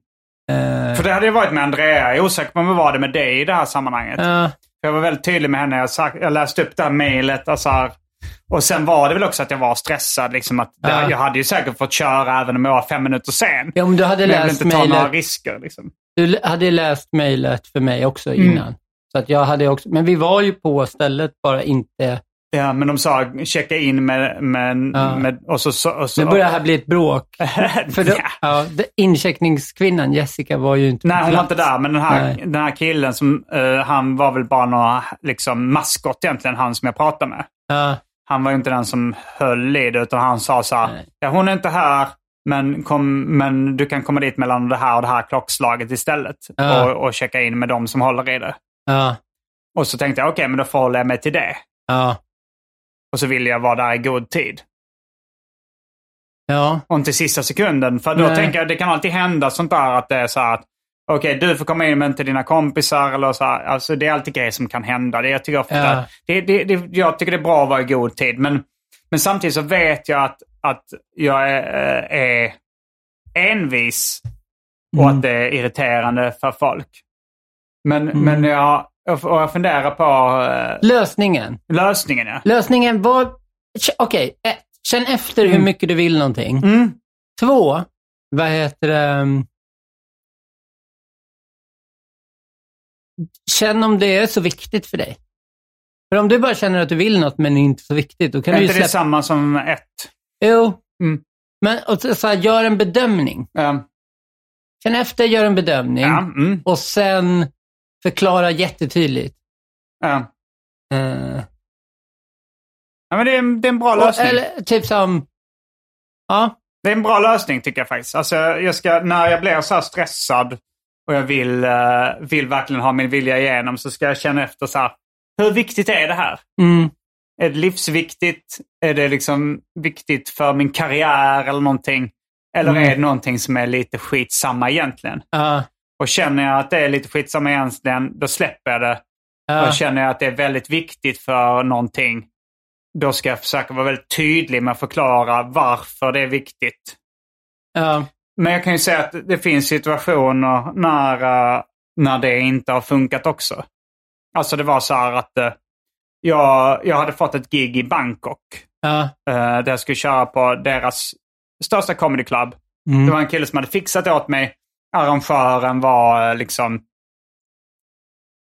eh, För det hade jag varit med Andrea. Jag är osäker på om jag var det med dig i det här sammanhanget. ja, Jag var väldigt tydlig med henne. Jag, sagt, jag läste upp det här mejlet. Och, så här. och sen var det väl också att jag var stressad. Liksom att det, Ja. Jag hade ju säkert fått köra även om jag var fem minuter sen. ja, om du hade Men jag vill läst inte ta några risker. Liksom. Du hade läst mejlet för mig också Mm. innan. Så att jag hade också, men vi var ju på stället, bara inte... Ja, men de sa checka in med... med, Ja. med och så, så, och så, Nu börjar det här bli ett bråk. För då, Ja. ja, incheckningskvinnan Jessica var ju inte Nej, hon var inte där. Men den här, Nej. den här killen, som, eh, han var väl bara några liksom, maskot egentligen, han som jag pratade med. Ja, Han var ju inte den som höll i det, utan han sa så här, Nej. ja, hon är inte här, men, kom, men du kan komma dit mellan det här och det här klockslaget istället. Och, och checka in med de som håller i det. ja, Och så tänkte jag, okej, men då förhåller jag mig till det. ja, Och så ville jag vara där i god tid. ja, Och inte sista sekunden. För då Nej. tänker jag, det kan alltid hända sånt där att det är så här att Okej, du får komma in men inte dina kompisar. Eller så här. Alltså, det är alltid grejer som kan hända. Det, jag, tycker ofta, Ja. det, det, det, jag tycker det är bra att vara i god tid. Men, men samtidigt så vet jag att, att jag är, är envis och Mm. att det är irriterande för folk. Men, Mm. men jag, och jag funderar på eh, Lösningen. lösningen. Ja. Lösningen var... Okej, ett, känn efter hur Mm. mycket du vill någonting. Mm. Två, vad heter det? um, Känn om det är så viktigt för dig. För om du bara känner att du vill något men det är inte så viktigt, då kan Är du ju inte det släppa... samma som ett? Jo. Mm. Men och så, så här, gör en bedömning. Ja. Känn efter, gör en bedömning. Ja. Mm. Och sen förklara jättetydligt. Ja. Eh, Ja, men det, är, en- det är en bra och, lösning. eller typ som... Ja, Det är en bra lösning tycker jag faktiskt. Alltså, jag ska, när jag blir så här stressad och jag vill, eh, vill verkligen ha min vilja igenom så ska jag känna efter så här. Hur viktigt är det här? mm, Är det livsviktigt? Är det liksom viktigt för min karriär eller någonting? Eller Mm. är det någonting som är lite skitsamma egentligen? ja, Och känner jag att det är lite skitsamma egentligen, då släpper jag det. ja, Och känner jag att det är väldigt viktigt för någonting, då ska jag försöka vara väldigt tydlig med att förklara varför det är viktigt. ja, Men jag kan ju säga att det finns situationer när, eh, när det inte har funkat också. Alltså det var så här att eh, jag, jag hade fått ett gig i Bangkok. ja. eh, där jag skulle köra på deras största comedy club. Mm. Det var en kille som hade fixat åt mig. Arrangören var eh, liksom...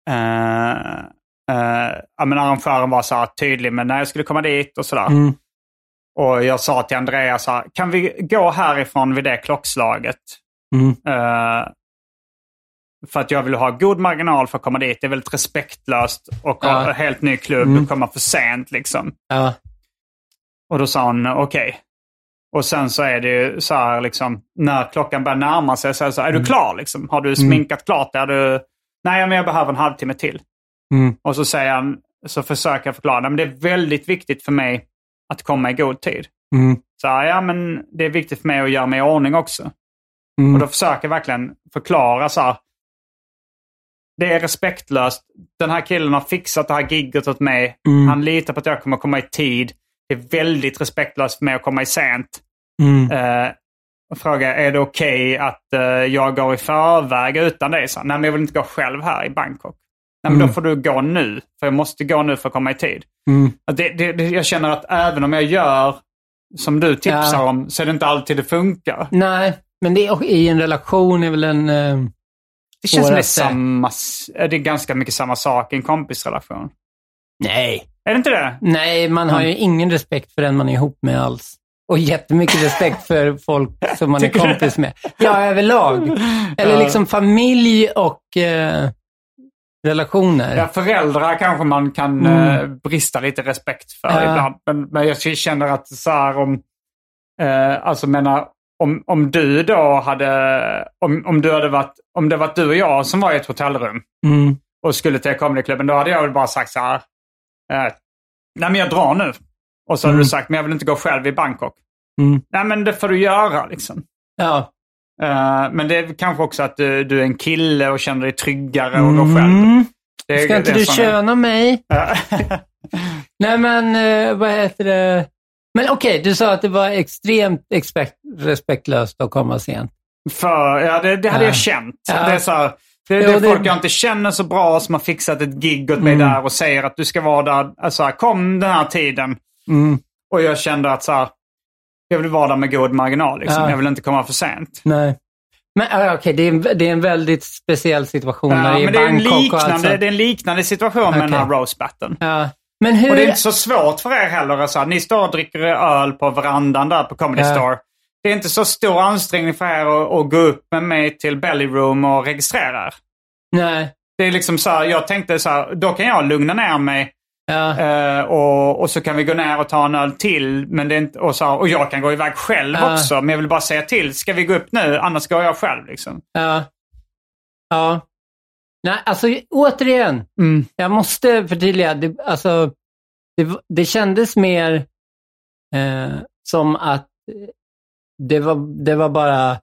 eh, eh, ja, men arrangören var så här tydlig med när jag skulle komma dit och sådär. Mm. Och jag sa till Andreas så här, kan vi gå härifrån vid det klockslaget? Mm. Eh, för att jag vill ha god marginal för att komma dit. Det är väldigt respektlöst och Ja. helt ny klubb Mm. och komma för sent liksom. Ja. Och då sa hon okej. Och sen så är det ju så här liksom, när klockan börjar närma sig så är så här, är du klar liksom? Har du sminkat klart det? Är du... Nej, men jag behöver en halvtimme till. Mm. Och så säger han, så försöker jag förklara, "Nej, men det är väldigt viktigt för mig att komma i god tid. Mm. Så här, ja men det är viktigt för mig att göra mig i ordning också. Mm. Och då försöker jag verkligen förklara så här. Det är respektlöst. Den här killen har fixat det här gigget åt mig. Mm. Han litar på att jag kommer komma i tid. Det är väldigt respektlöst för mig att komma i sent. Mm. Eh, och fråga, är det okej att eh, jag går i förväg utan dig? Så, Nej, men jag vill inte gå själv här i Bangkok. Nej, men Mm. då får du gå nu. För jag måste gå nu för att komma i tid. Mm. Det, det, det, jag känner att även om jag gör som du tipsar Ja. om så är det inte alltid det funkar. Nej, men det är, i en relation är väl en... eh, Det känns som det är, samma, s- det är ganska mycket samma sak i en kompisrelation. Nej. Är det inte det? Nej, man har ju ingen respekt för den man är ihop med alls. Och jättemycket respekt för folk som man är kompis med. Ja, överlag. Eller Ja. liksom familj och eh, relationer. Ja, föräldrar kanske man kan Mm. eh, brista lite respekt för Ja. ibland. Men, men jag känner att så här om... Eh, alltså menar, om, om du då hade... Om, om, du hade varit, om det var du och jag som var i ett hotellrum Mm. och skulle till comedyklubben, då hade jag väl bara sagt så här. Eh, Nej men jag drar nu. Och så hade Mm. du sagt, men jag vill inte gå själv i Bangkok. Mm. Nej men det får du göra liksom. Ja. Eh, men det är kanske också att du, du är en kille och känner dig tryggare och går själv. Mm. Det, Ska inte är du köna mig? Ja. Nej, men eh, vad heter det? Men okej, du sa att det var extremt respektlöst att komma sent. För, ja, det, det hade Ja. jag känt. Ja. Det är, så här, det, det är folk jag inte känner så bra som har fixat ett gig åt mig Mm. där och säger att du ska vara där. Alltså, kom den här tiden. Mm. Och jag kände att så här, jag vill vara där med god marginal. Liksom. Ja. Jag vill inte komma för sent. Nej. Men okej, det, är en, det är en väldigt speciell situation Ja, men det är, en Bangkok liknande, sånt. det är en liknande situation med den här Okej. roast battlen. Ja. Men hur... Och det är inte så svårt för er heller. Alltså. Ni står och dricker öl på verandan där på Comedy Ja. Store. Det är inte så stor ansträngning för er att, att gå upp med mig till Belly Room och registrera er. Nej. Det är liksom så här, jag tänkte så här, då kan jag lugna ner mig Ja. eh, och, och så kan vi gå ner och ta en öl till. Men det är inte, och, så och jag kan gå iväg själv Ja. också. Men jag vill bara säga till, ska vi gå upp nu? Annars går jag själv liksom. Ja. Ja. Nej, alltså återigen. Mm. Jag måste förtydliga. Det, alltså, det, det kändes mer eh, som att eh, det var, det var bara...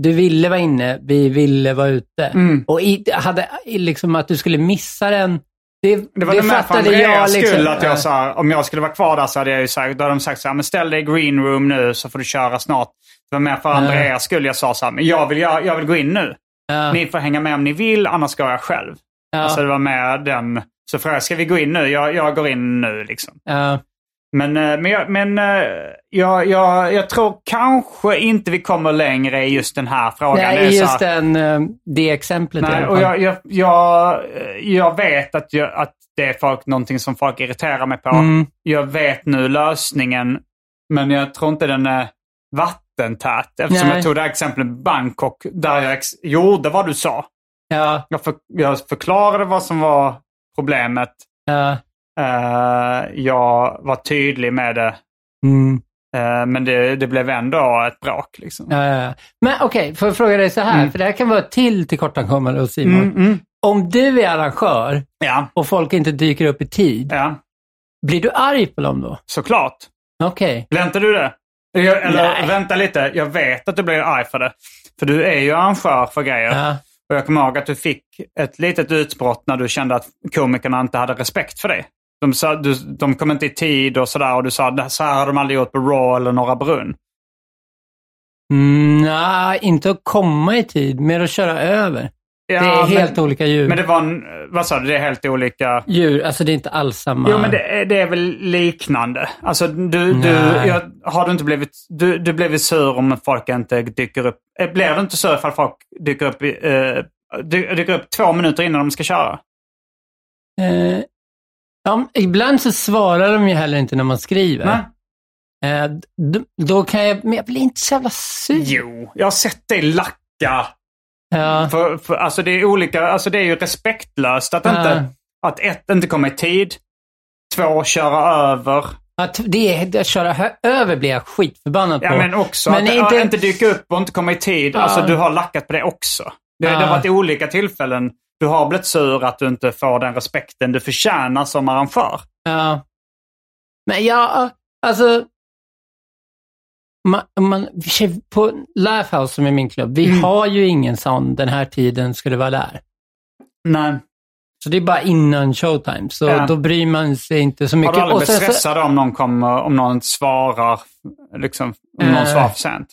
Du ville vara inne, vi ville vara ute. Mm. Och i, hade liksom att du skulle missa den. Det, Det var det med för Andreas liksom. skull att Ja. jag sa, om jag skulle vara kvar där så hade jag ju sagt, då hade de sagt så här, men ställ dig i green room nu så får du köra snart. Det var mer för Andreas skull jag sa så här, men jag vill, jag, jag vill gå in nu. Ja. Ni får hänga med om ni vill, annars går jag själv. Ja. Alltså det var mer den, så frågade jag, ska vi gå in nu? Jag, jag går in nu liksom. Men, eh, men, jag, men eh, jag, jag, jag tror kanske inte vi kommer längre i just den här frågan. Nej, så just den, eh, det exemplet i Nej, och jag, jag, jag, jag vet att, jag, att det är folk, någonting som folk irriterar mig på. Mm. Jag vet nu lösningen, men jag tror inte den är vattentät. Eftersom Nej. jag tog det här exemplet Bangkok, där jag gjorde vad du sa. Ja, Jag, för, jag förklarade vad som var problemet. ja. Eh, jag var tydlig med det. Mm. Eh, men det, det blev ändå ett bråk. Liksom. Ja. Men okej, får jag fråga dig så här, Mm. för det här kan vara till tillkortakommande hos Simon. Mm, mm. Om du är arrangör Ja, och folk inte dyker upp i tid, ja, blir du arg på dem då? såklart. Okej. Blir inte du det? Jag, eller Nej. vänta lite, jag vet att du blir arg för det. För du är ju arrangör för grejer. Ja. Och jag kommer ihåg att du fick ett litet utbrott när du kände att komikerna inte hade respekt för dig. De, sa, du, de kom inte i tid och sådär och du sa att så här har de aldrig gjort på Raw eller Norra Brunn. Mm, nej, inte att komma i tid, mer att köra över. Ja, det är men- helt olika djur. Men det var en, vad sa du, det är helt olika? Djur, alltså det är inte alls samma. Jo men det är, det är väl liknande. Alltså du, du, jag, har du inte blivit, du, du blivit sur om folk inte dyker upp? Eh, Blir du inte sur ifall folk dyker upp, eh, dy- dyker upp två minuter innan de ska köra? Eh, ja, ibland så svarar de ju heller inte när man skriver. Nej. Eh, d- då kan jag, men jag blir inte så jävla sur. Jo, jag har sett dig lacka. Ja, För, för, alltså det är olika, alltså det är ju respektlöst att Ja. inte, att ett, inte komma i tid. Två, köra över. att det är, att köra över blir jag skitförbannad på. Ja men också Men att inte- inte... inte dyka upp och inte komma i tid. Ja. Alltså du har lackat på det också. Det, det Ja. har varit olika tillfällen. Du har blivit sur att du inte får den respekten du förtjänar som arrangör. Ja. Men ja, alltså. Man, man, på Lifehouse som är min klubb, vi Mm. har ju ingen sån, den här tiden ska du vara där. Nej. Så det är bara innan showtime, så Ja. då bryr man sig inte så Har mycket. du aldrig blivit så- stressad om någon kommer, om någon svarar, liksom, om någon Eh. svarar för sent?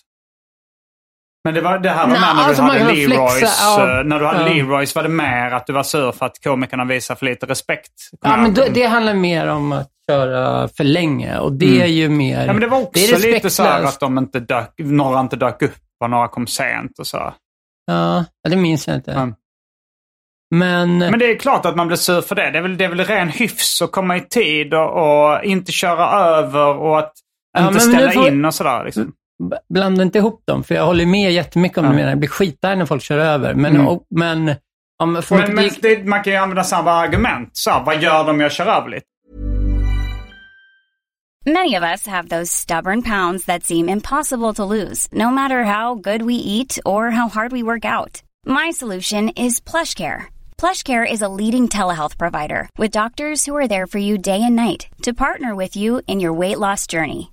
Men det, var, det här var mer när alltså du hade Leroys. flexa, eh, När du hade Ja. Leroys var det mer att du var sur för att komikerna visar för lite respekt. Ja, men då, det handlar mer om att köra för länge och det är ju mer... Mm. Ja, men det var också det lite så här att de inte dök, några inte dök upp och några kom sent och så. Ja, det minns jag inte. Mm. Men, Men det är klart att man blir sur för det. Det är väl, det är väl ren hyfs att komma i tid och, och inte köra över och att inte ställa får- in och sådär. Liksom. Blanda inte ihop dem, för jag håller med jättemycket om Ja. det. menar. Jag blir skitarg när folk kör över. Men, Mm. och, men om folk... Men, men det, man kan ju använda samma argument. Så, vad gör de om jag kör över lite? Many of us have those stubborn pounds that seem impossible to lose, no matter how good we eat or how hard we work out. My solution is PlushCare. PlushCare is a leading telehealth provider with doctors who are there for you day and night to partner with you in your weight loss journey.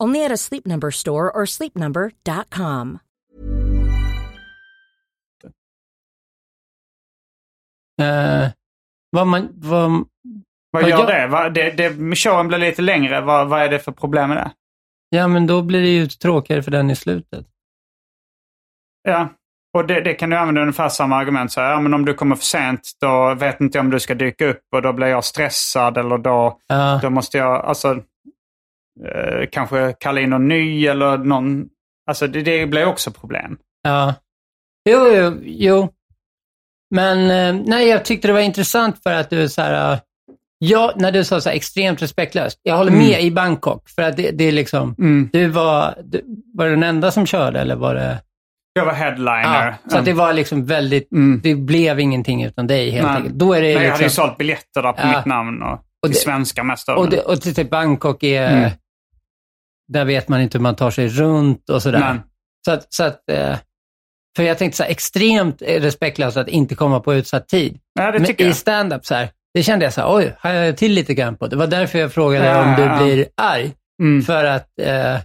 Only at a Sleep Number store or sleepnumber.com. Eh, vad man, vad, Vad Vad gör gör- det? Vad- det, det? Showen blir lite längre. Vad, vad är det för problem med det? ja, men då blir det ju tråkigare för den i slutet. Ja, och det, det kan du använda ungefär samma argument. Så här, ja, men om du kommer för sent, då vet inte jag om du ska dyka upp och då blir jag stressad eller då, Ja. då måste jag alltså, eh, kanske kalla in någon ny eller någon... Alltså det, det blir också problem. Ja. Jo, jo, jo. Men eh, nej, jag tyckte det var intressant för att du så här... eh, Ja, när du sa så här extremt respektlöst. Jag håller med i Bangkok. För att det, det är liksom... Du var, du, var du den enda som körde eller var det... Jag var headliner. Ja, så att det var liksom väldigt... Det blev ingenting utan dig helt Nej. enkelt. Då är det Men jag hade ju liksom... sålt biljetter där på Ja. mitt namn och, Och till det- svenska mest Och, det, och till typ Bangkok är... Där vet man inte hur man tar sig runt och sådär. Nej. Så att, så att, eh, för jag tänkte så här, extremt respektlöst att inte komma på utsatt tid. Ja, Men tycker i jag. stand-up så här, det kände jag så här, oj, har jag till lite grann på. Det var därför jag frågade Ja, om du blir arg. Mm. För att, eh,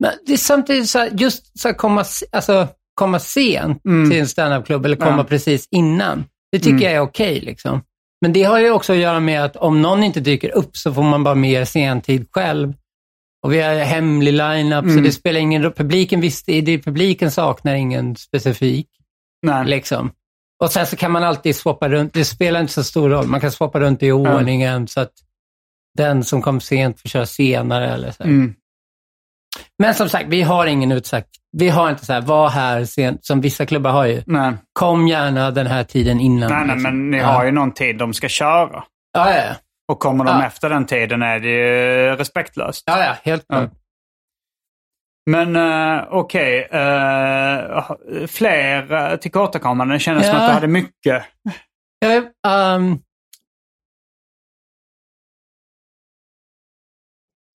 men det är samtidigt så här, just så här, komma, alltså, komma sent Mm. till en standup-klubb eller komma Ja. precis innan. Det tycker Mm. jag är okej liksom. Men det har ju också att göra med att om någon inte dyker upp så får man bara mer sentid själv. Och vi har hemlig line-up, så Mm. det spelar ingen. Publiken visste, det, publiken saknar ingen specifik. Nej. Liksom. Och sen så kan man alltid swappa runt. Det spelar inte så stor roll. Man kan swappa runt i ordningen så att den som kom sent får köra senare. Eller så. Mm. Men som sagt, vi har ingen utsagt. Vi har inte så här, var här sent, som vissa klubbar har ju. Nej. Kom gärna den här tiden innan. Nej, nej, liksom. men ni ja. har ju någon tid de ska köra. Ja, ja. Och kommer de Ja. efter den tiden är det ju respektlöst. ja, ja helt klart. Men uh, okej, eh, fler uh, tillkortakommanden. Det kändes som Ja. att du hade mycket. Ja, ehm,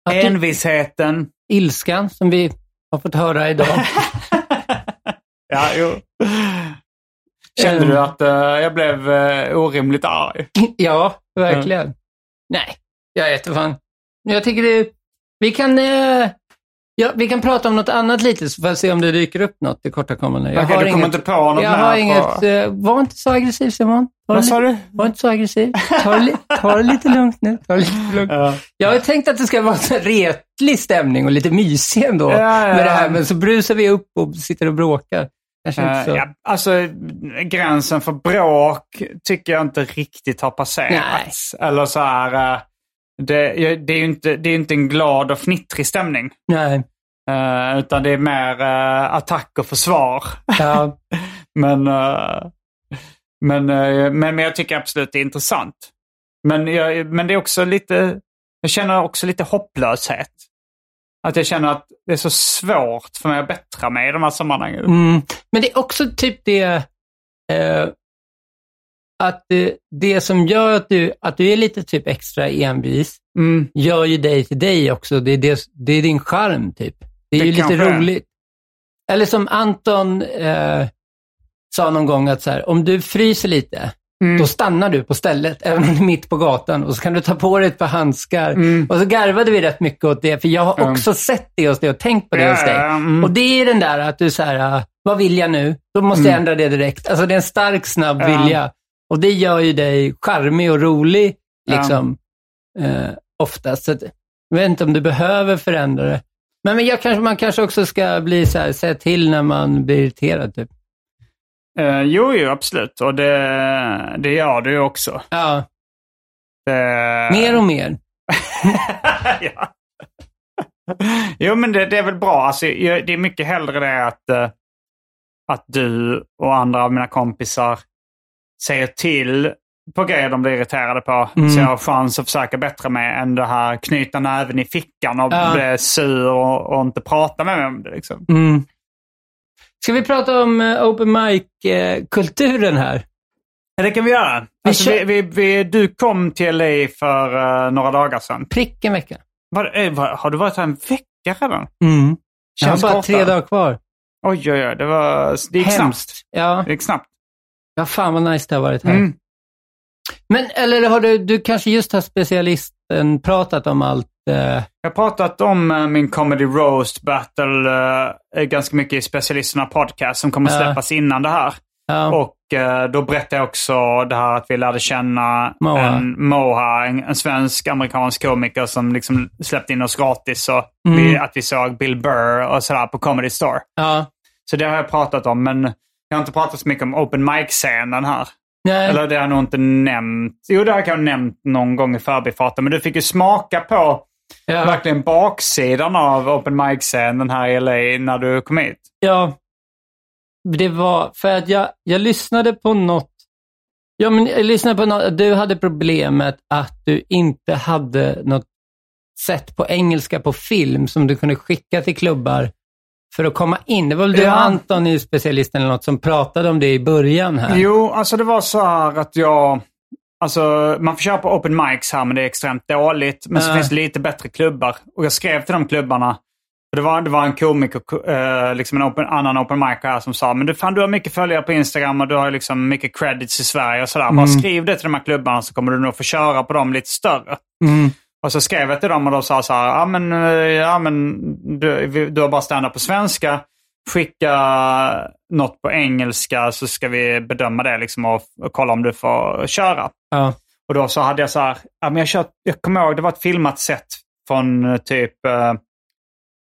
du, Envisheten. ilskan som vi har fått höra idag. ja, jo. Kände Ehm. du att eh, jag blev uh, orimligt arg? ja, verkligen. Nej, jag vet inte fan. Jag tycker det, vi kan, eh, ja, vi kan prata om något annat lite så får jag se om det dyker upp något tillkortakommande. Jag Okej, du kommer inte på något jag har inget, eh, var inte så aggressiv Simon. Ta Vad det sa li- du? Var inte så aggressiv. Ta det, li- ta det lite lugnt nu. Ta det lite lugnt. Ja. Jag har tänkt att det ska vara en retlig stämning och lite mysig ändå Ja, ja, med det här, ja. men så brusar vi upp och sitter och bråkar. Så. ja, alltså, gränsen för bråk tycker jag inte riktigt har passerats. Eller så här, eh, det, det är ju inte, det är inte en glad och fnittrig stämning. Nej. Eh, utan det är mer uh, attack och försvar. Ja. men, men, men, men jag tycker absolut det är intressant. Men, jag, men det är också lite, jag känner också lite hopplöshet. Att jag känner att det är så svårt för mig att bättra mig i de här sammanhangen. Mm. Men det är också typ det, eh, att det, det som gör att du, att du är lite typ extra envis, Mm. gör ju dig till dig också. Det är, det, det är din charm typ. Det är Det ju lite roligt. Eller som Anton eh, sa någon gång att så här, om du fryser lite, Mm. då stannar du på stället, även om du är mitt på gatan. Och så kan du ta på dig ett par handskar. Och så garvade vi rätt mycket åt det, för jag har Mm. också sett det hos dig och tänkt på det hos dig. mm. Och det är den där att du så här, ah, vad vill jag nu? Då måste jag ändra det direkt. Alltså det är en stark, snabb Ja. vilja. Och det gör ju dig charmig och rolig, liksom, eh, oftast. Så att, jag vet inte om du behöver förändra det. Men, men jag kanske, man kanske också ska bli så här, säga till när man blir irriterad. Typ. Eh, jo, jo, absolut. Och det, det gör du ju också. Ja, Det, mer och mer. ja. Jo, men det, det är väl bra. Alltså, jag- det är mycket hellre det att, eh, att du och andra av mina kompisar säger till på grejer de blir irriterade på. Mm. Så jag har chans att försöka bättra mig än det här knyta näven i fickan och Ja. bli sur och, och inte prata med mig om det. Liksom. Mm. Ska vi prata om eh, open mic-kulturen här? Ja, det kan vi göra. Alltså, vi, vi, vi, du kom till LA för eh, några dagar sedan. Prick en vecka. Var, eh, var, har du varit här en vecka redan? Mm. Jag har bara tre dagar kvar. Oj, oj, oj. Det, var, det gick snabbt. Hemskt. Ja. Det gick snabbt. ja, fan vad nice det har varit här. Mm. Men, eller har du, du kanske just har specialisten pratat om allt? Eh, Jag har pratat om eh, min Comedy Roast Battle eh, ganska mycket i Specialisterna Podcast som kommer släppas innan det här. Och eh, då berättade jag också det här att vi lärde känna Moha. en Moha, en, en svensk-amerikansk komiker som liksom släppte in oss gratis. Och Mm. vi, att vi såg Bill Burr och sådär på Comedy Store. ja. Så det har jag pratat om, men jag har inte pratat så mycket om open mic-scenen här. Nej. Eller det har jag nog inte nämnt. Jo, det har jag kanske nämnt någon gång i förbifarten. Men du fick ju smaka på ja. verkligen baksidan av open mic-scenen här i LA när du kom hit. Ja, det var för att jag, jag lyssnade på något. Ja, men jag lyssnade på något. Du hade problemet att du inte hade något sätt på engelska på film som du kunde skicka till klubbar för att komma in. Det var väl du Ja. Anton i specialisten eller något som pratade om det i början här. Jo, alltså det var så här att jag... Alltså, man får köra på open mics här, men det är extremt dåligt. Men så finns det lite bättre klubbar. Och jag skrev till de klubbarna. Det, var, det var en komiker, eh, liksom en open, annan open mic här som sa, men du, fan, du har mycket följare på Instagram och du har liksom mycket credits i Sverige och sådär. Bara skriv det till de här klubbarna så kommer du nog få köra på dem lite större. Mm. Och så skrev jag till dem och de sa så här, ja men, eh, ja, men du, du har bara stand på svenska. Skicka något på engelska så ska vi bedöma det liksom och, och kolla om du får köra. Ja. Och då så hade jag så här, ja, men jag, kört, jag kommer ihåg, det var ett filmat set från eh, typ eh,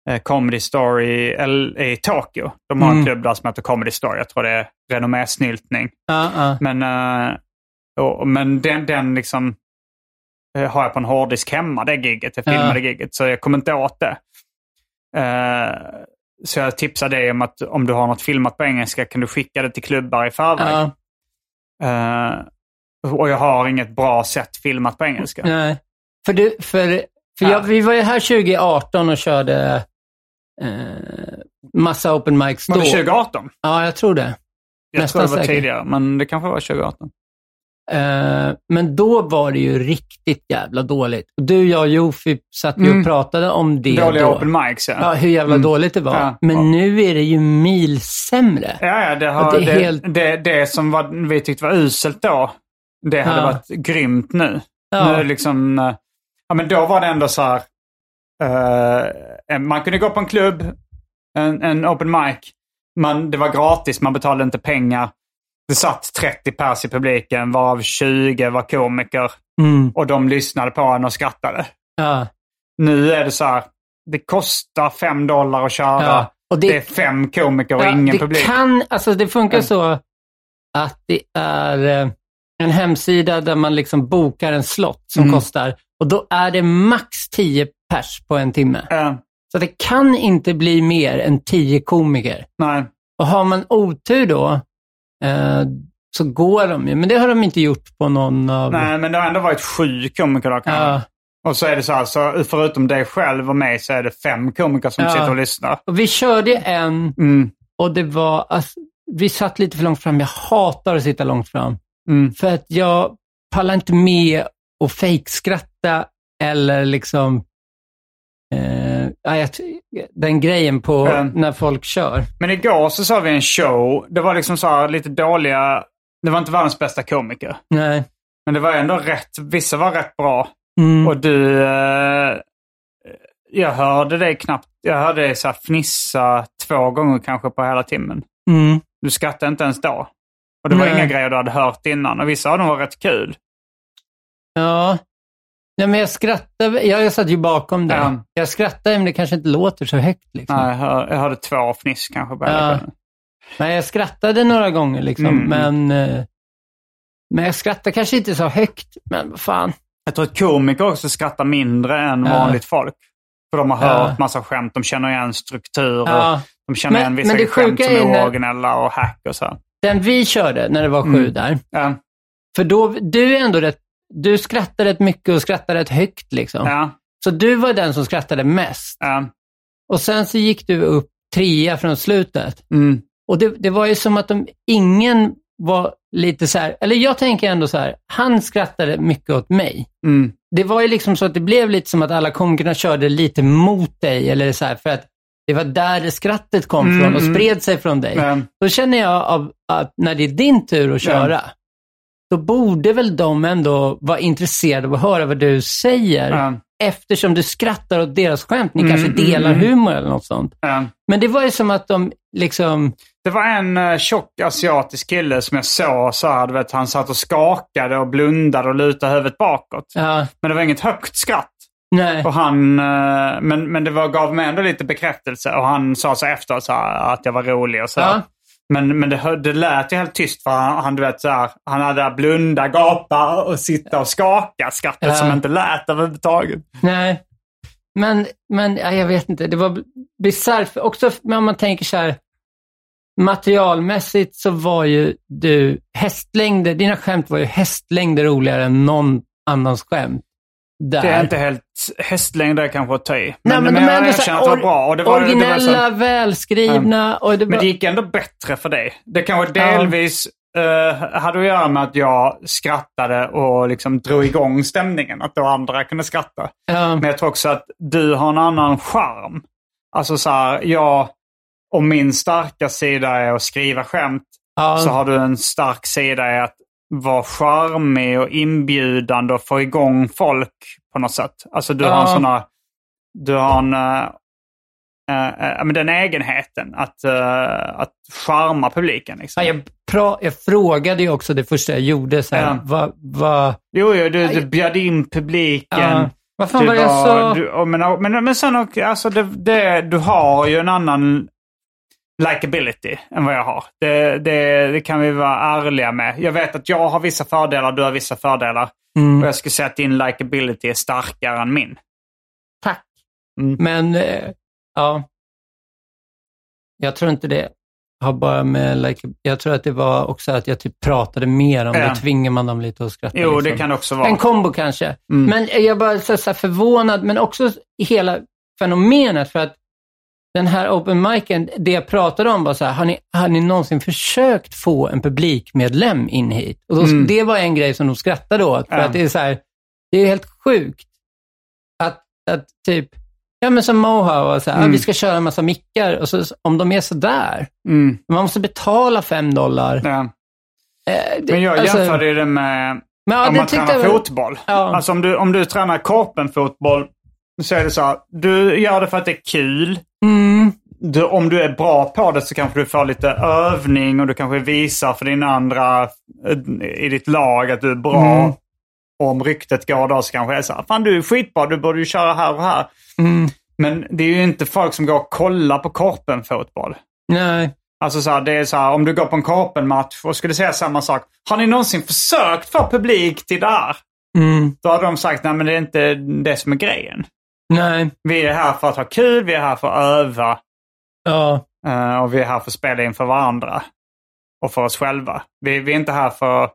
eh, Comedy Story L- i Tokyo. De har en Mm. klubb där som heter Comedy Story. Jag tror det är renommésnyltning. Ja, ja. Men, eh, och, men den, den liksom eh, har jag på en hårddisk hemma, det gigget. Jag Ja. filmade gigget, så jag kommer inte åt det. Så jag tipsar dig om att om du har något filmat på engelska kan du skicka det till klubbar i förväg. ja. Eh, och jag har inget bra sätt filmat på engelska. Nej. För, du, för, för Ja. jag, vi var ju här 2018 och körde eh, massa open mics Var då. det 2018? Ja, jag tror det. Jag Nästan tror det var säker. tidigare, men det kanske var 2018. Eh, men då var det ju riktigt jävla dåligt. Du, jag och Jofi satt Mm. och pratade om det Dåliga då. open mics, ja. Ja, hur jävla Mm. dåligt det var. Ja. Men Ja. nu är det ju mil sämre. Ja, ja det, har, det det, är det, helt- det, som var, vi tyckte var uselt då, det hade varit grymt nu. Nu liksom, eh, ja, men då var det ändå så här, eh, man kunde gå på en klubb, en, en open mic, man, det var gratis, man betalade inte pengar. Det satt 30 pers i publiken, varav 20 var komiker. Mm. Och de lyssnade på en och skrattade. Ja. Nu är det så här, det kostar 5 dollar att köra. Ja, och det, det- är fem komiker och Ja, ingen det publik. Kan, alltså det funkar Ja. så att det är eh, en hemsida där man liksom bokar en slott som Mm. kostar och då är det max 10 pers på en timme. Eh, Så det kan inte bli mer än 10 komiker. nej. Och har man otur då eh, så går de ju, men det har de inte gjort på någon av... nej, men det har ändå varit sju komiker kanske. Ja. Och så är det så här, så förutom dig själv och mig så är det fem komiker som Ja. sitter och lyssnar. Och vi körde en Mm. och det var, alltså, vi satt lite för långt fram. Jag hatar att sitta långt fram. Mm. För att jag pallar inte med att fejkskratta eller liksom eh, jag, den grejen på Mm. när folk kör. Men igår så sa vi en show. Det var liksom så lite dåliga... Det var inte världens bästa komiker. Nej. Men det var ändå rätt. Vissa var rätt bra. Mm. Och du... Eh, jag hörde dig knappt... Jag hörde dig så fnissa två gånger kanske på hela timmen. Mm. Du skrattade inte ens då. Och det var Nej. inga grejer du hade hört innan. Och vissa av dem var rätt kul. Ja. Nej, men jag skrattade. Jag, jag satt ju bakom det. Ja. Jag skrattade, men det kanske inte låter så högt. Liksom. Nej, jag, hör, jag hörde två fniss kanske. Ja. ja. Nej, jag skrattade några gånger, liksom, Mm. men, eh, men jag skrattade kanske inte så högt. Men vad fan. Jag tror att komiker också skrattar mindre än Ja. vanligt folk. För de har Ja. hört massa skämt, de känner igen strukturer. Ja. De känner Men- igen vissa men det skämt som är ooriginella och hack och så. Den vi körde när det var sju Mm. där, Ja, för då, du är ändå rätt, du skrattar rätt mycket och skrattar rätt högt. Liksom. ja, Så du var den som skrattade mest. ja. Och sen så gick du upp trea från slutet. Mm. Och det, det var ju som att de, ingen var lite så här, eller jag tänker ändå så här, han skrattade mycket åt mig. Mm. Det var ju liksom så att det blev lite som att alla komikerna körde lite mot dig, eller så här, för att det var där skrattet kom Mm, från och mm. spred sig från dig. Ja. Då känner jag av, att när det är din tur att köra, då borde väl de ändå vara intresserade av att höra vad du säger. Ja. Eftersom du skrattar åt deras skämt. Ni Mm, kanske mm, delar mm. humor eller något sånt. Men det var ju som att de liksom, Det var en uh, tjock asiatisk kille som jag såg så här, du vet, han satt och skakade och blundade och lutade huvudet bakåt. Men det var inget högt skratt. nej. Och han, eh, men, men det var, gav mig ändå lite bekräftelse och han sa så efteråt så här, att jag var rolig och så. Ja. Men, men det, det lät ju helt tyst för han, han, du vet, så här, han hade blunda, gapa och sitta och skaka skrattet Ja. som inte lät överhuvudtaget. Nej, men, men ja, jag vet inte. Det var bisarrt. Också om man tänker så här, materialmässigt så var ju du hästlängder, dina skämt var ju hästlängder roligare än någon annans skämt. Där. Det är inte helt hästlängder kanske att ta i. Nej, Men, men men, de jag ändå erkänner att det var bra. Och det var, det var originella, så, välskrivna. Och det var, men det gick ändå bättre för dig. Det kanske Ja. delvis eh, hade att göra med att jag skrattade och liksom drog igång stämningen. Att då andra kunde skratta. ja, Men jag tror också att du har en annan charm. Alltså så här, jag, om min starka sida är att skriva skämt, ja, så har du en stark sida i att vara charmig och inbjudande och få igång folk på något sätt. Alltså du har en Ja. såna, du har en, äh, äh, den egenheten att, äh, att charma publiken. Liksom. ja, jag, pra, jag frågade ju också det första jag gjorde. Så här, Ja. vad, vad, Jo, jo du, du bjöd in publiken. ja, vad fan Du var det jag sa? du, men, men, men sen också, alltså det, det, du har ju en annan likability än vad jag har. Det, det, det kan vi vara ärliga med. Jag vet att jag har vissa fördelar, du har vissa fördelar. Mm. Och jag skulle säga att din likability är starkare än min. Tack. Mm. Men, eh, ja. Jag tror inte det har bara med, like, jag tror att det var också att jag typ pratade mer om Ja. det. tvingar man dem lite att skratta. Jo, liksom. det kan det också vara. En kombo kanske. Mm. Men jag är bara så, så här förvånad, men också i hela fenomenet för att den här open micen, det jag pratade om var så här, har ni, har ni någonsin försökt få en publikmedlem in hit? Och då, Mm. Det var en grej som de skrattade åt, för Ja. att det är så här, det är helt sjukt att, att typ, ja men som Moha var så här, Mm. vi ska köra en massa mickar och så, om de är så där, Mm. man måste betala fem dollar. Ja. Eh, det- Men jag alltså- jämförde det med men, ja, om man tränar jag fotboll. Ja. Alltså om du, om du tränar korpenfotboll så är det så här, du gör det för att det är kul. Mm, Du, om du är bra på det så kanske du får lite övning och du kanske visar för din andra eh, i ditt lag att du är bra. Mm. Om ryktet går då så kanske det är så här, fan du är skitbra, du borde ju köra här och här. mm, Men det är ju inte folk som går och kollar på korpenfotboll. nej. Alltså så här, det är så här, om du går på en korpenmatch och skulle säga samma sak. Har ni någonsin försökt få publik till det här? Mm, Då hade de sagt, nej men det är inte det som är grejen. Nej. Vi är här för att ha kul, vi är här för att öva Ja. eh, och vi är här för att spela inför varandra. Och för oss själva. Vi, vi är inte här för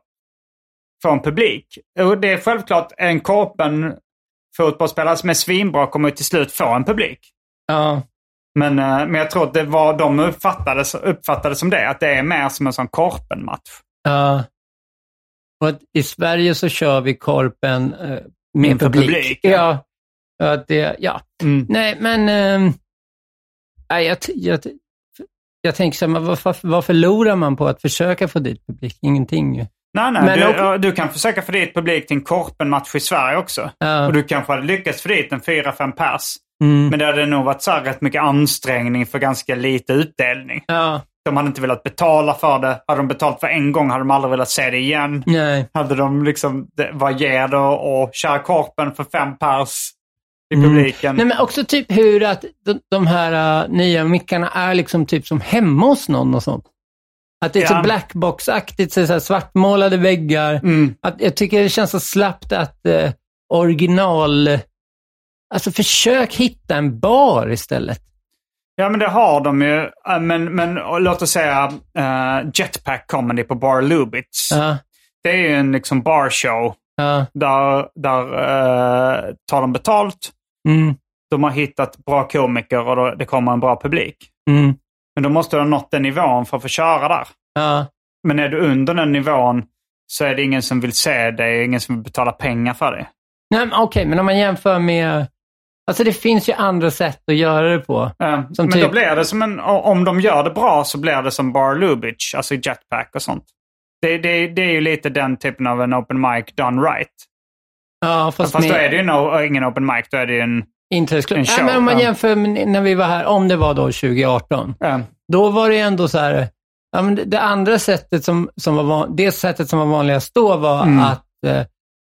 få en publik. Och det är självklart en korpen fotbollsspelare som är svinbra kommer till slut få en publik. Ja. Men, eh, men jag tror att det var de uppfattade, uppfattade som det, att det är mer som en sån korpenmatch. Ja. Och I Sverige så kör vi korpen eh, med publik. publik, ja. Att det, ja. Mm. Nej, men nej, jag, jag, jag tänker så här, vad, vad förlorar man på att försöka få dit publik? Ingenting ju. Nej, nej. Men du, och- du kan försöka få dit publik till en korpenmatch i Sverige också. Ja. Och du kanske hade lyckats få dit en fyra fem pers. Mm. Men det hade nog varit så här rätt mycket ansträngning för ganska lite utdelning. Ja. De hade inte velat betala för det. Hade de betalat för en gång hade de aldrig velat se det igen. Nej. Hade de liksom, vad ger det att köra korpen för fem pers i Mm. publiken? Nej, men också typ hur att de, de här uh, nya mickarna är liksom typ som hemma hos någon och sånt. Att det är Ja. så blackbox-aktigt, så så svartmålade väggar. Mm. Att jag tycker det känns så slappt att eh, original... Alltså försök hitta en bar istället. Ja, men det har de ju. Äh, Men, men låt oss säga uh, Jetpack Comedy på Bar Lubitz. Ja, Det är ju en liksom barshow. ja, Där, där tar de betalt. Mm, De har hittat bra komiker och då, det kommer en bra publik. mm, Men då måste du ha nått den nivån för att få köra där. ja. Men är du under den nivån så är det ingen som vill se dig, ingen som vill betala pengar för dig. Nej, Okej, men om man jämför med... Alltså det finns ju andra sätt att göra det på. Som men typ- då blir det som en, om de gör det bra så blir det som Bar Lubitsch, alltså Jetpack och sånt. Det, det, det är ju lite den typen av en open mic done right. Ja, fast, Fast då med är det ju no, ingen open mic, då är det ju en... en show, men om man ja. jämför med när vi var här, om det var då 2018. eh, Då var det ändå så här, ja, men det, andra sättet som, som var van, det sättet som var vanligast då var Mm. att eh,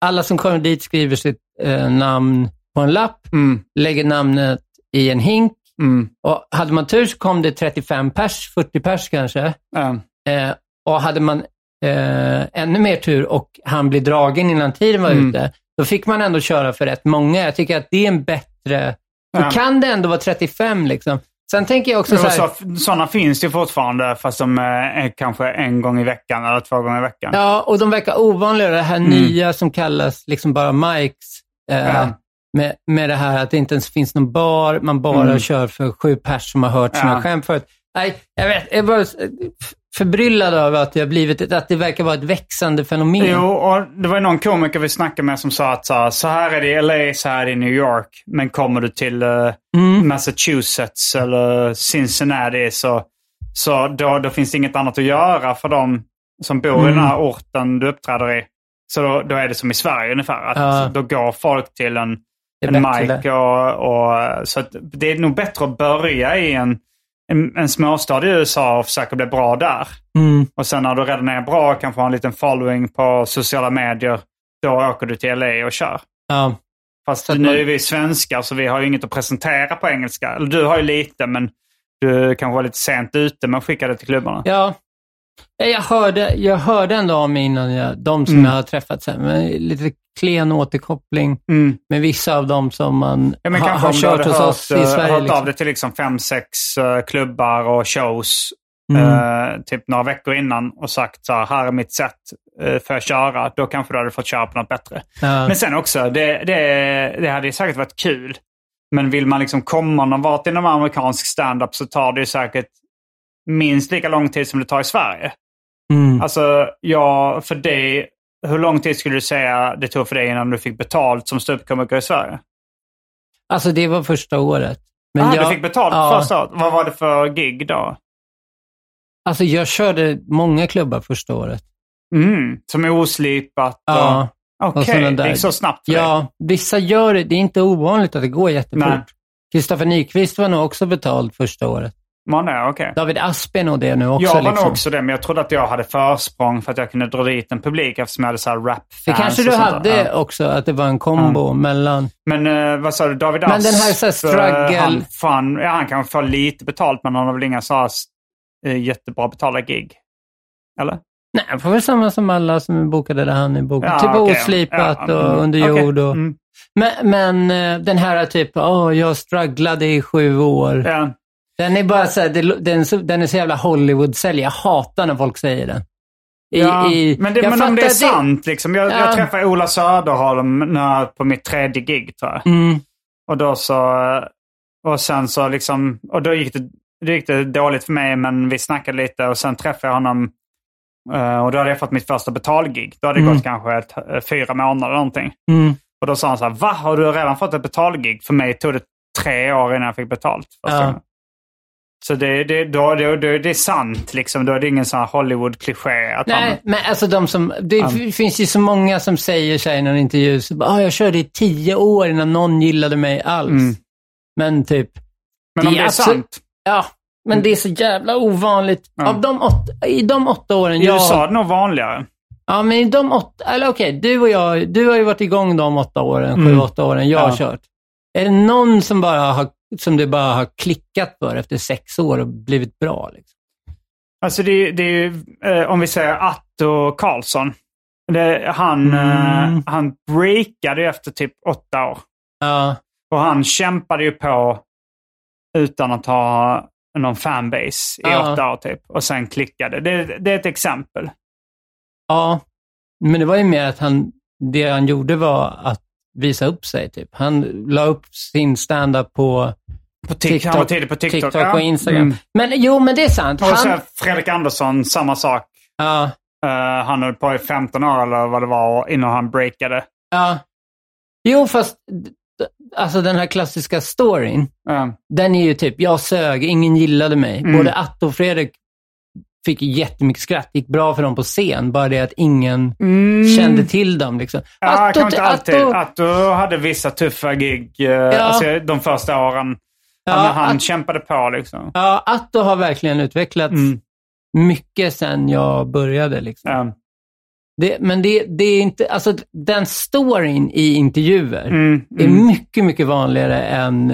alla som kommer dit skriver sitt eh, namn på en lapp, mm, lägger namnet i en hink mm, och hade man tur så kom det 35 pers, 40 pers kanske. eh, Eh, och hade man eh, ännu mer tur och han blir dragen innan tiden var Mm. ute, då fick man ändå köra för rätt många. Jag tycker att det är en bättre... Då Ja. kan det ändå vara 35 liksom. Sen tänker jag också så här, så, sådana finns ju fortfarande fast de eh, är kanske en gång i veckan eller två gånger i veckan. Ja, och de verkar ovanligare. Det här nya som kallas liksom bara mics. Eh, Mm. Ja. med, med det här att det inte ens finns någon bar, man bara Mm. kör för sju pers som har hört sina Ja. skämt förut. Nej, jag vet, jag bara förbryllad över att det har blivit, att det verkar vara ett växande fenomen. Jo, och det var någon komiker vi snackade med som sa att så här, är det i LA, så här är det i New York. Men kommer du till eh, Mm. Massachusetts eller Cincinnati så, så då, då finns det inget annat att göra för de som bor i den Mm. här orten du uppträder i. Så då, då är det som i Sverige ungefär. Att Ja. Då går folk till en, en mic. Och, och, så det är nog bättre att börja i en, en, en småstad i USA och försöka bli bra där. Mm. Och sen när du redan är bra, kanske har en liten following på sociala medier, då åker du till LA och kör. Ja. Fast nu man- är vi svenskar så vi har ju inget att presentera på engelska. Eller du har ju lite, men du kanske var lite sent ute med att skicka det till klubbarna. Ja, jag hörde, jag hörde ändå om innan jag, de som Mm. jag har träffat sen, men lite klen återkoppling Mm. med vissa av dem som man Ja, men kanske har kört hos hört, oss i eh, Sverige. hört liksom. av dig till liksom fem, sex eh, klubbar och shows Mm. eh, typ några veckor innan och sagt så här, här är mitt sätt uh, för att köra. Då kanske du hade fått köra på något bättre. Ja. Men sen också, det, det, det hade säkert varit kul. Men vill man liksom komma någon vart inom amerikansk stand-up så tar det ju säkert minst lika lång tid som det tar i Sverige. Mm. Alltså, ja, för dig, hur lång tid skulle du säga det tog för dig innan du fick betalt som ståuppkomiker i Sverige? Alltså det var första året. Men ah, jag, du fick betalt ja, första året. Vad var det för gig då? Alltså jag körde många klubbar första året. Mm, som är oslipat? Ja. Okej, och sådana det gick så snabbt för dig? Ja, vissa gör det. Det är inte ovanligt att det går jättefort. Kristoffer Nyqvist var nog också betald första året. Man är okej. David Aspen och det nu också. Jag var liksom. nog också det, men jag trodde att jag hade försprång för att jag kunde dra dit en publik eftersom jag hade så här rap-fans. Det kanske du hade. Ja. också, att det var en kombo mellan... Men eh, vad sa du, David Men Asp? den här så här struggle- eh, Han, fan, ja, han kan få lite betalt, men han har väl inga så här, eh, jättebra betalda gig? Eller? Nej, han får väl samma som alla som är bokade där han är bokad. Ja, typ okej. oslipat Ja, mm, och under okej. jord. Och... Mm. Men, men den här typ, åh, jag strugglade i sju år. Ja. Den är bara så här, det- den, den är så jävla Hollywood-sälj. Jag hatar när folk säger den. I, Ja, i, men det, men om det är fattar sant, liksom. Jag, Ja. jag träffade Ola Söderholm när, på mitt tredje gig, tror jag. Mm, Och då så... Och sen så liksom... Och då gick det, då gick det dåligt för mig, men vi snackade lite och sen träffade jag honom. eh, Och då hade jag fått mitt första betalgig. Då hade det Mm. gått kanske ett, eh, fyra månader eller någonting. mm, Och då sa han så här, va? Har du redan fått ett betalgig? För mig tog det tre år innan jag fick betalt. första Ja. Så det, det, då, då, då, det är sant, liksom. Då är det ingen sån här Hollywood-kliché. Nej, han, men alltså de som, det f- finns ju så många som säger sig i någon intervju, så, bara, ah, jag körde i tio år innan någon gillade mig alls. Mm. Men typ, men om det det är är absur- sant. ja, Men det är så jävla ovanligt. Ja. Av de åtta, I de åtta åren I jag... USA är det nog vanligare. Ja, men i de åtta... Eller okej, du och jag, du har ju varit igång de åtta åren, sju, Mm. åtta åren jag har Ja. kört. Är det någon som, bara har, som det bara har klickat för efter sex år och blivit bra? Liksom? Alltså det, det är ju, eh, om vi säger Atto Karlsson. Det, han, Mm. eh, han breakade ju efter typ åtta år. Ja, Och han kämpade ju på utan att ha någon fanbase i Ja. åtta år typ. Och sen klickade. Det, det är ett exempel. ja, men det var ju mer att han, det han gjorde var att visa upp sig. Typ. Han la upp sin stand-up på På TikTok. Han var tidig på TikTok. TikTok ja. och Instagram. Mm. Men jo, men det är sant. Och Han, Fredrik Andersson, samma sak. ja, Eh, han höll på i 15 år eller vad det var innan han breakade. ja. Jo, fast alltså den här klassiska storyn, Eh, den är ju typ, jag sög, ingen gillade mig. Mm. Både Atto och Fredrik fick jättemycket skratt, gick bra för dem på scen, bara det att ingen kände till dem. Liksom. Mm. Ja, Atto- kanske inte alltid. Atto- Atto hade vissa tuffa gig eh, alltså, de första åren. Ja, han han Att- kämpade på liksom. Ja, Atto har verkligen utvecklats Mm. mycket sen jag började. Liksom. Ja. Det, men det, det är inte, alltså den storyn i intervjuer Mm, är mm. mycket, mycket vanligare än...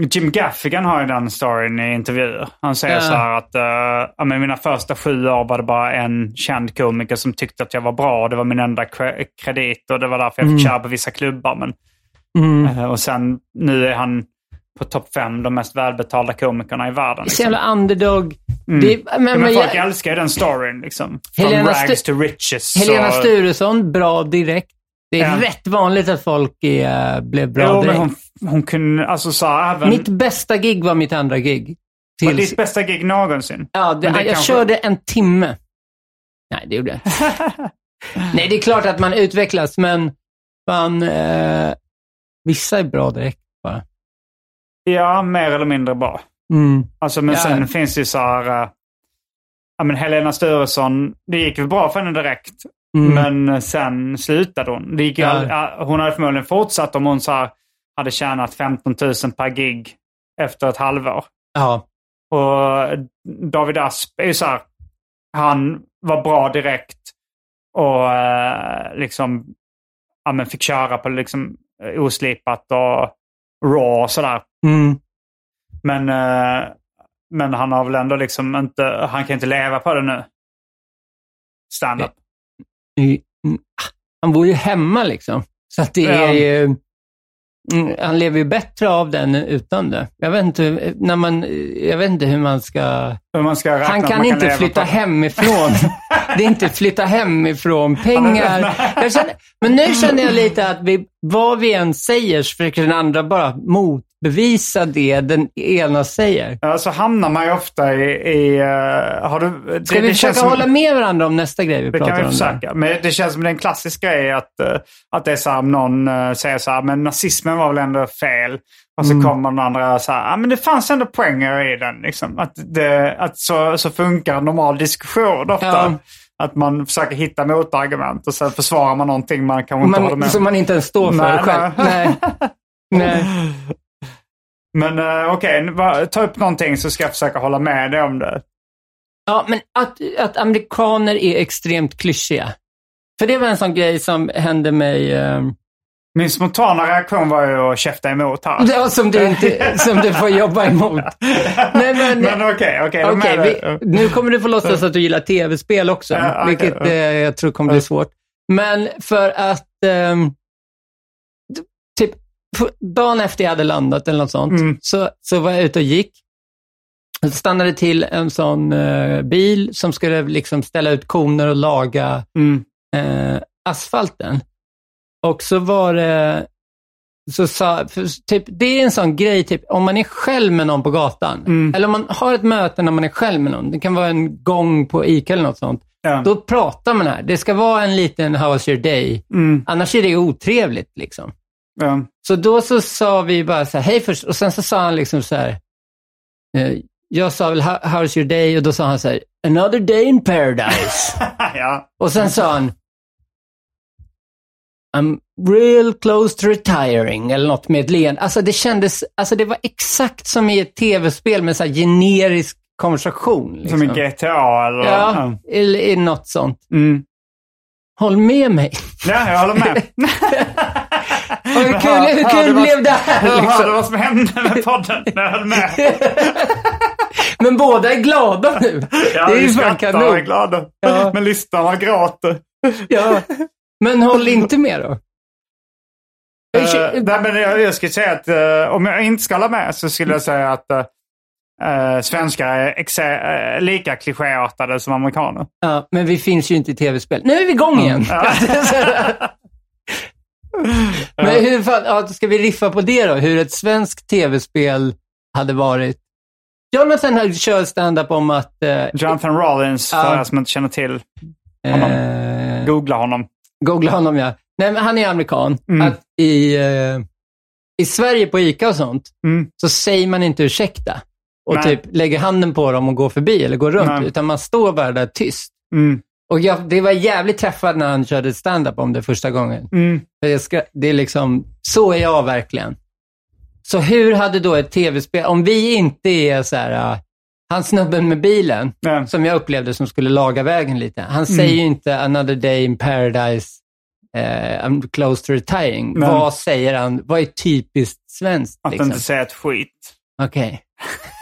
eh, Jim Gaffigan har ju den storyn i intervjuer. Han säger Ja. så här att uh, ja, men mina första sju år var det bara en känd komiker som tyckte att jag var bra. Det var min enda kre- kredit och det var därför jag fick Mm. köra på vissa klubbar. Men, Mm. eh, och sen nu är han på topp fem, de mest välbetalda komikerna i världen. Så jävla underdog. Det, men, men men folk jag, älskar ju den storyn. Liksom. From Helena rags Stu- to riches. Helena och- Sturesson, bra direkt. Det är rätt vanligt att folk är, blev bra Jo, men direkt. hon, hon kunde, alltså så här, även... Mitt bästa gig var mitt andra gig. var Tills, ditt bästa gig någonsin? ja, det, men det jag kanske- körde en timme. Nej, det gjorde jag. Nej, det är klart att man utvecklas, men man, eh, vissa är bra direkt bara. Ja, mer eller mindre bra. Mm. Alltså, men Ja. sen finns det ju så här... eh, ja, men Helena Sturesson, det gick ju bra för henne direkt. Mm. Men sen slutade hon. Det gick Ja. hon hade förmodligen fortsatt om hon så här, hade tjänat 15 000 per gig efter ett halvår. Ja. Och David Asp är ju så här, han var bra direkt och eh, liksom ja, men fick köra på liksom eh, oslipat och raw och sådär. Mm. Men, eh, men han har väl ändå liksom inte, han kan inte leva på det nu. Stand-up. I- ah, Han bor ju hemma liksom. Så att det är ju... Mm, Han lever ju bättre av den utan det. Jag vet inte, när man, jag vet inte hur man ska... Hur man ska räkna Han kan man inte flytta på hemifrån. Det är inte flytta hemifrån pengar. Känner, men nu känner jag lite att vi, vad vi än säger så försöker den andra bara motbevisa det den ena säger. Ja, så hamnar man ju ofta i... i eh, har du, det, Ska vi det försöka som- hålla med varandra om nästa grej vi Det kan pratar vi om? försöka. Men det känns som det är en klassisk grej att, eh, att det är så här, om någon eh, säger så här, men nazismen var väl ändå fel. Och så Mm. kommer den andra så här, ja men det fanns ändå poänger i den. Liksom. Att, det, att så, så funkar en normal diskussion ofta. Ja. Att man försöker hitta motargument och sen försvarar man någonting man kanske inte håller med som om. man inte ens står för Nej, själv. nej. Nej. Men uh, okej, bara ta upp någonting så ska jag försöka hålla med dig om det. Ja, men att, att amerikaner är extremt klyschiga. För det var en sån grej som hände mig, eh, Min spontana reaktion var ju att käfta emot här. ja, som, du inte, som du får jobba emot. Nej, men, Men okej, okej. de Okej, är vi, det. nu kommer du få låtsas att du gillar tv-spel också, Ja, vilket eh, jag tror kommer bli svårt. Men för att, d- typ, dagen efter jag hade landat eller något sånt, Mm. så, så var jag ute och gick. Och så stannade till en sån eh, bil som skulle liksom ställa ut koner och laga Mm. eh, asfalten. Och så var det, så sa, för, typ, det är en sån grej, typ, om man är själv med någon på gatan, Mm. eller om man har ett möte när man är själv med någon, det kan vara en gång på ICA eller något sånt, Ja. då pratar man här. Det ska vara en liten how was your day, Mm. annars är det otrevligt. liksom. Ja. Så då så sa vi bara så här, hej först, och sen så sa han liksom så här, eh, jag sa väl "How- how's your day? Och då sa han så här, another day in paradise. ja. Och sen sa han, I'm real close to retiring, eller något med ett leende. Alltså det kändes, alltså det var exakt som i ett tv-spel med så generisk konversation. Liksom. Som i GTA eller? Ja, eller i något sånt. Mm. Håll med mig. Ja, jag håller med. Och hur kul, hur hörde kul vad- blev det här? Jag hörde Liksom? vad som hände med podden när jag höll med. Men båda är glada nu. Ja, det är ju fan skrattar och är kanon. glada. Ja. Men lyssnarna gråter. Ja. Men håll inte med då. Uh, nej, men jag, jag skulle säga att eh, om jag inte ska hålla med så skulle jag säga att uh, svenskar är eh, lika klichéartade som amerikaner. Ja, men vi finns ju inte i tv-spel. Nu är vi igång igen. men hur fan, ja, ska vi riffa på det då? Hur ett svenskt tv-spel hade varit? Jonathan kör stand-up om att... Eh, Jonathan Rollins, Ja. för er som inte känner till, honom. eh, googla honom. googla honom ja. Nej, men han är amerikan. Mm. Att i, eh, I Sverige på ICA och sånt Mm. så säger man inte ursäkta och Nej. typ lägger handen på dem och går förbi eller går runt, Nej. utan man står bara där tyst. Mm. Och jag, det var jävligt träffad när han körde stand-up om det första gången. Mm. För ska, det är liksom, så är jag verkligen. Så hur hade då ett tv-spel, om vi inte är så här, uh, han snubben med bilen, Ja. som jag upplevde som skulle laga vägen lite, han Mm. säger ju inte another day in paradise, eh, I'm close to retiring. Nej. Vad säger han? Vad är typiskt svenskt? Att Liksom? inte säga ett skit. Okej.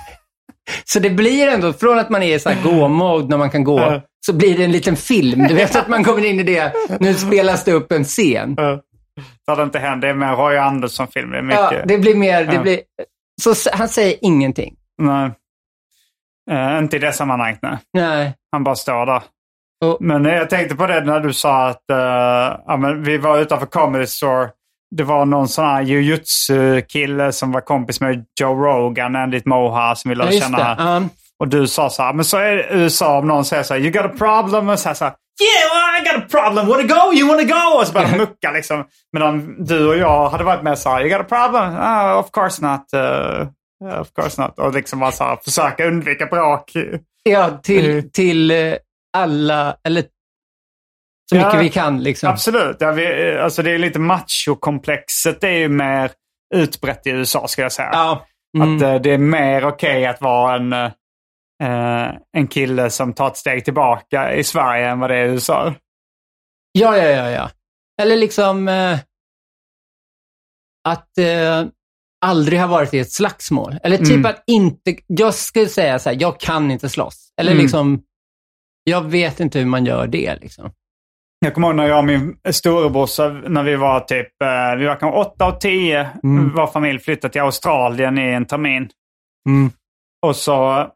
Så det blir ändå, från att man är i så här gå-mode när man kan gå, Ja. så blir det en liten film. Du vet att man kommer in i det, nu spelas det upp en scen. Uh, så det inte händer. Det är mer Roy Andersson-film. Det mycket... Ja, det blir mer, det blir, så han säger ingenting. Nej. Eh, inte i det sammanhanget, nej. Nej. Han bara står där. Och- Men jag tänkte på det när du sa att eh, ja, men vi var utanför Comedy Store. Det var någon sån här jujutsu-kille som var kompis med Joe Rogan enligt Moha som vi Ja, känna. Ja. Och du sa så här, men så är USA om någon säger så här, you got a problem? Och så här, så här yeah well, I got a problem, wanna go, you wanna go? Och så börjar de mucka liksom. Medan du och jag hade varit med så här, you got a problem? Ah, of course not. Uh, of course not. Och liksom bara så här, försöka undvika bråk. Ja, till, Mm. till eh, alla, eller så Ja, mycket vi kan liksom. Absolut. Ja, vi, alltså det är lite machokomplexet. Det är ju mer utbrett i USA skulle jag säga. Ja. Mm. Att eh, det är mer okej att vara en, eh, en kille som tar ett steg tillbaka i Sverige än vad det är i USA. Ja, ja, ja, ja. Eller liksom eh, att eh, aldrig ha varit i ett slagsmål. Eller typ Mm. att inte, jag skulle säga så här, jag kan inte slåss. Eller Mm. liksom, jag vet inte hur man gör det liksom. Jag kommer ihåg när jag och min storebrorsa, när vi var typ, eh, vi var kanske åtta och tio, Mm. vår familj flyttade till Australien i en termin. Mm. Och, så,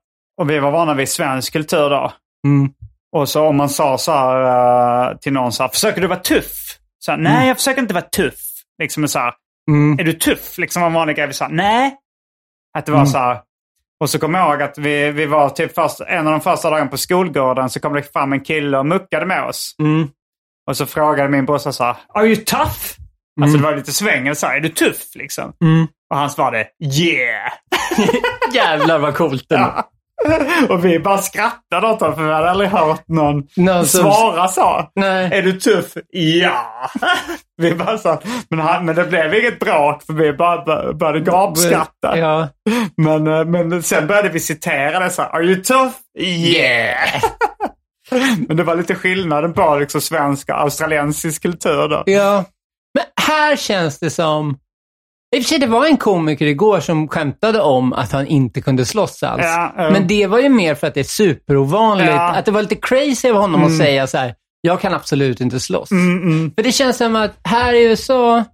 och vi var vana vid svensk kultur då. Mm. Och så om man sa så här eh, till någon så här, försöker du vara tuff? Så här, Nej, jag försöker inte vara tuff. Liksom så här, Mm. är du tuff? Liksom var en vanlig grej. Vi sa nej. Att det var Mm. så här. Och så kommer jag ihåg att vi, vi var typ först, en av de första dagarna på skolgården så kom det fram en kille och muckade med oss. Mm. Och så frågade min brorsa så här, Are you tough? Alltså det var lite svängel så här, är du tuff liksom? Mm. Och han svarade, yeah! Jävlar vad coolt det var. och vi bara skrattade åt honom för vi hade aldrig hört någon som- svara så. Nej. Är du tuff? Ja! vi bara så, men, han, men det blev inget bråk för vi bara bör- började gapskratta. Ja. Men, eh, men sen började vi citera det så här, Are you tough? Yeah! men det var lite skillnaden på liksom svensk och australiensisk kultur då. ja. Men här känns det som, i och för sig det var en komiker igår som skämtade om att han inte kunde slåss alls. Ja, ja. Men det var ju mer för att det är superovanligt. Ja. Att det var lite crazy av honom att säga så här, jag kan absolut inte slåss. Mm, mm. För det känns som att här i USA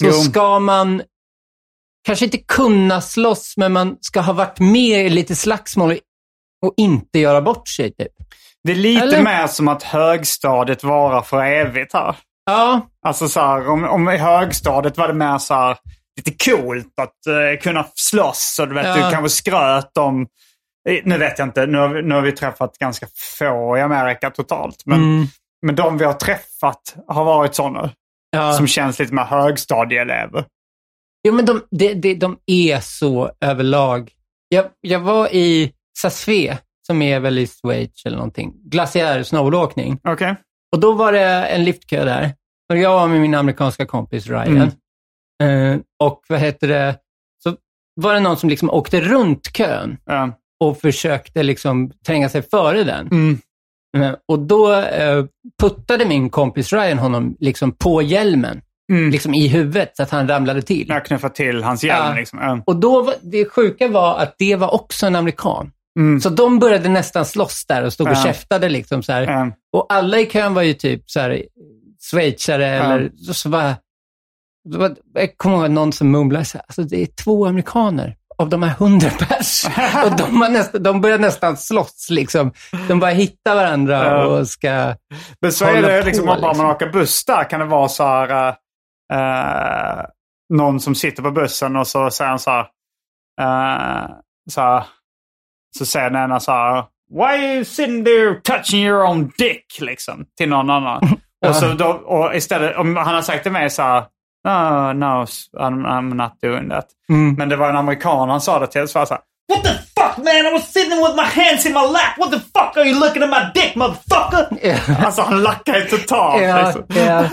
så Jo. ska man kanske inte kunna slåss, men man ska ha varit med i lite slagsmål och inte göra bort sig. Typ. Det är lite Eller? mer som att högstadiet varar för evigt här. Ja, Alltså så här, om, om i högstadiet var det mer så här, lite coolt att eh, kunna slåss. Och du vet, Ja. du kanske skröt om... eh, Nu vet jag inte, nu har, vi, nu har vi träffat ganska få i Amerika totalt. Men, Mm. men de vi har träffat har varit sådana. ja. Som känns lite mer högstadieelever. Jo, men de, de, de, de är så överlag. Jag, jag var i Sassfe, som är väl i Schweiz eller någonting, glaciär snowboardåkning. Okej. Och då var det en liftkö där. Och jag var med min amerikanska kompis Ryan. Eh, och vad heter det, så var det någon som liksom åkte runt kön. Ja. och försökte liksom tränga sig före den. Mm. Eh, Och då eh, puttade min kompis Ryan honom liksom på hjälmen, Mm. liksom i huvudet, så att han ramlade till. Jag knuffade till hans hjälm. Ja. Liksom. Och då det sjuka var att det var också en amerikan. Mm. Så de började nästan slåss där och stod och Ja. käftade. Liksom så. Ja. Och alla i kön var ju typ så här, schweizare eller så, så var, Jag kommer ihåg någon som mumlade så här, alltså det är två amerikaner av de här hundra pers. och de, var nästan, de började nästan slåss liksom. De bara hittar varandra Ja. och ska... Men så är det på, liksom, om liksom. man åker buss där kan det vara så här... eh, någon som sitter på bussen och så säger han så här... eh, så, här så säger den ena så här... Why are you sitting there touching your own dick? Liksom, till någon annan. och, så då, och istället, om han har sagt till mig så här... No, no, I'm, I'm not doing that. Mm. Men det var en amerikan han sa det till. Så var så här, What the fuck man? I was sitting with my hands in my lap. What the fuck are you looking at my dick motherfucker? Alltså han lackar ju totalt. Ja, liksom. ja.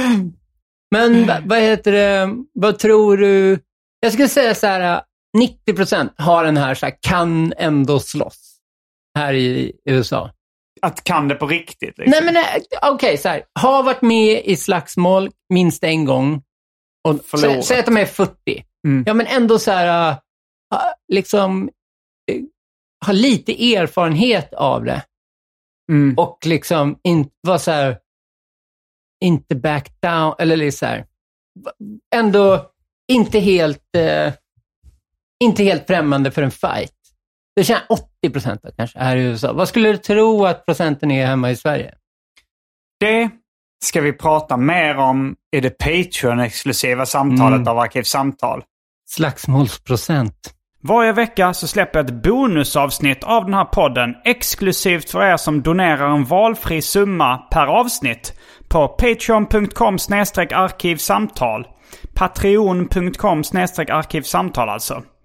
Men va- vad heter det, vad tror du? Jag skulle säga så här, 90 procent har den här, så här, kan ändå slåss här i USA. Att kan det på riktigt. Liksom. Nej men nej, okej, så här, har varit med i slagsmål minst en gång och sä, Förlorat. säg att de är 40. Mm. Ja men ändå så här, äh, liksom, äh, har lite erfarenhet av det. Mm. Och liksom inte vara så här, inte back down, eller så här, ändå inte helt, eh, inte helt främmande för en fight. Det känns 80 procent kanske här i USA. Vad skulle du tro att procenten är hemma i Sverige? Det ska vi prata mer om i det Patreon-exklusiva samtalet Mm. av Arkivsamtal. Slagsmålsprocent. Varje vecka så släpper jag ett bonusavsnitt av den här podden exklusivt för er som donerar en valfri summa per avsnitt på patreon.com arkivsamtal. Patreon.com arkivsamtal alltså.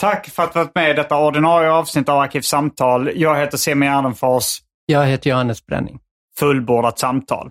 Tack för att du varit med i detta ordinarie avsnitt av Arkivsamtal. Jag heter Semi Gärdenfors. Jag heter Johannes Bränning. Fullbordat samtal.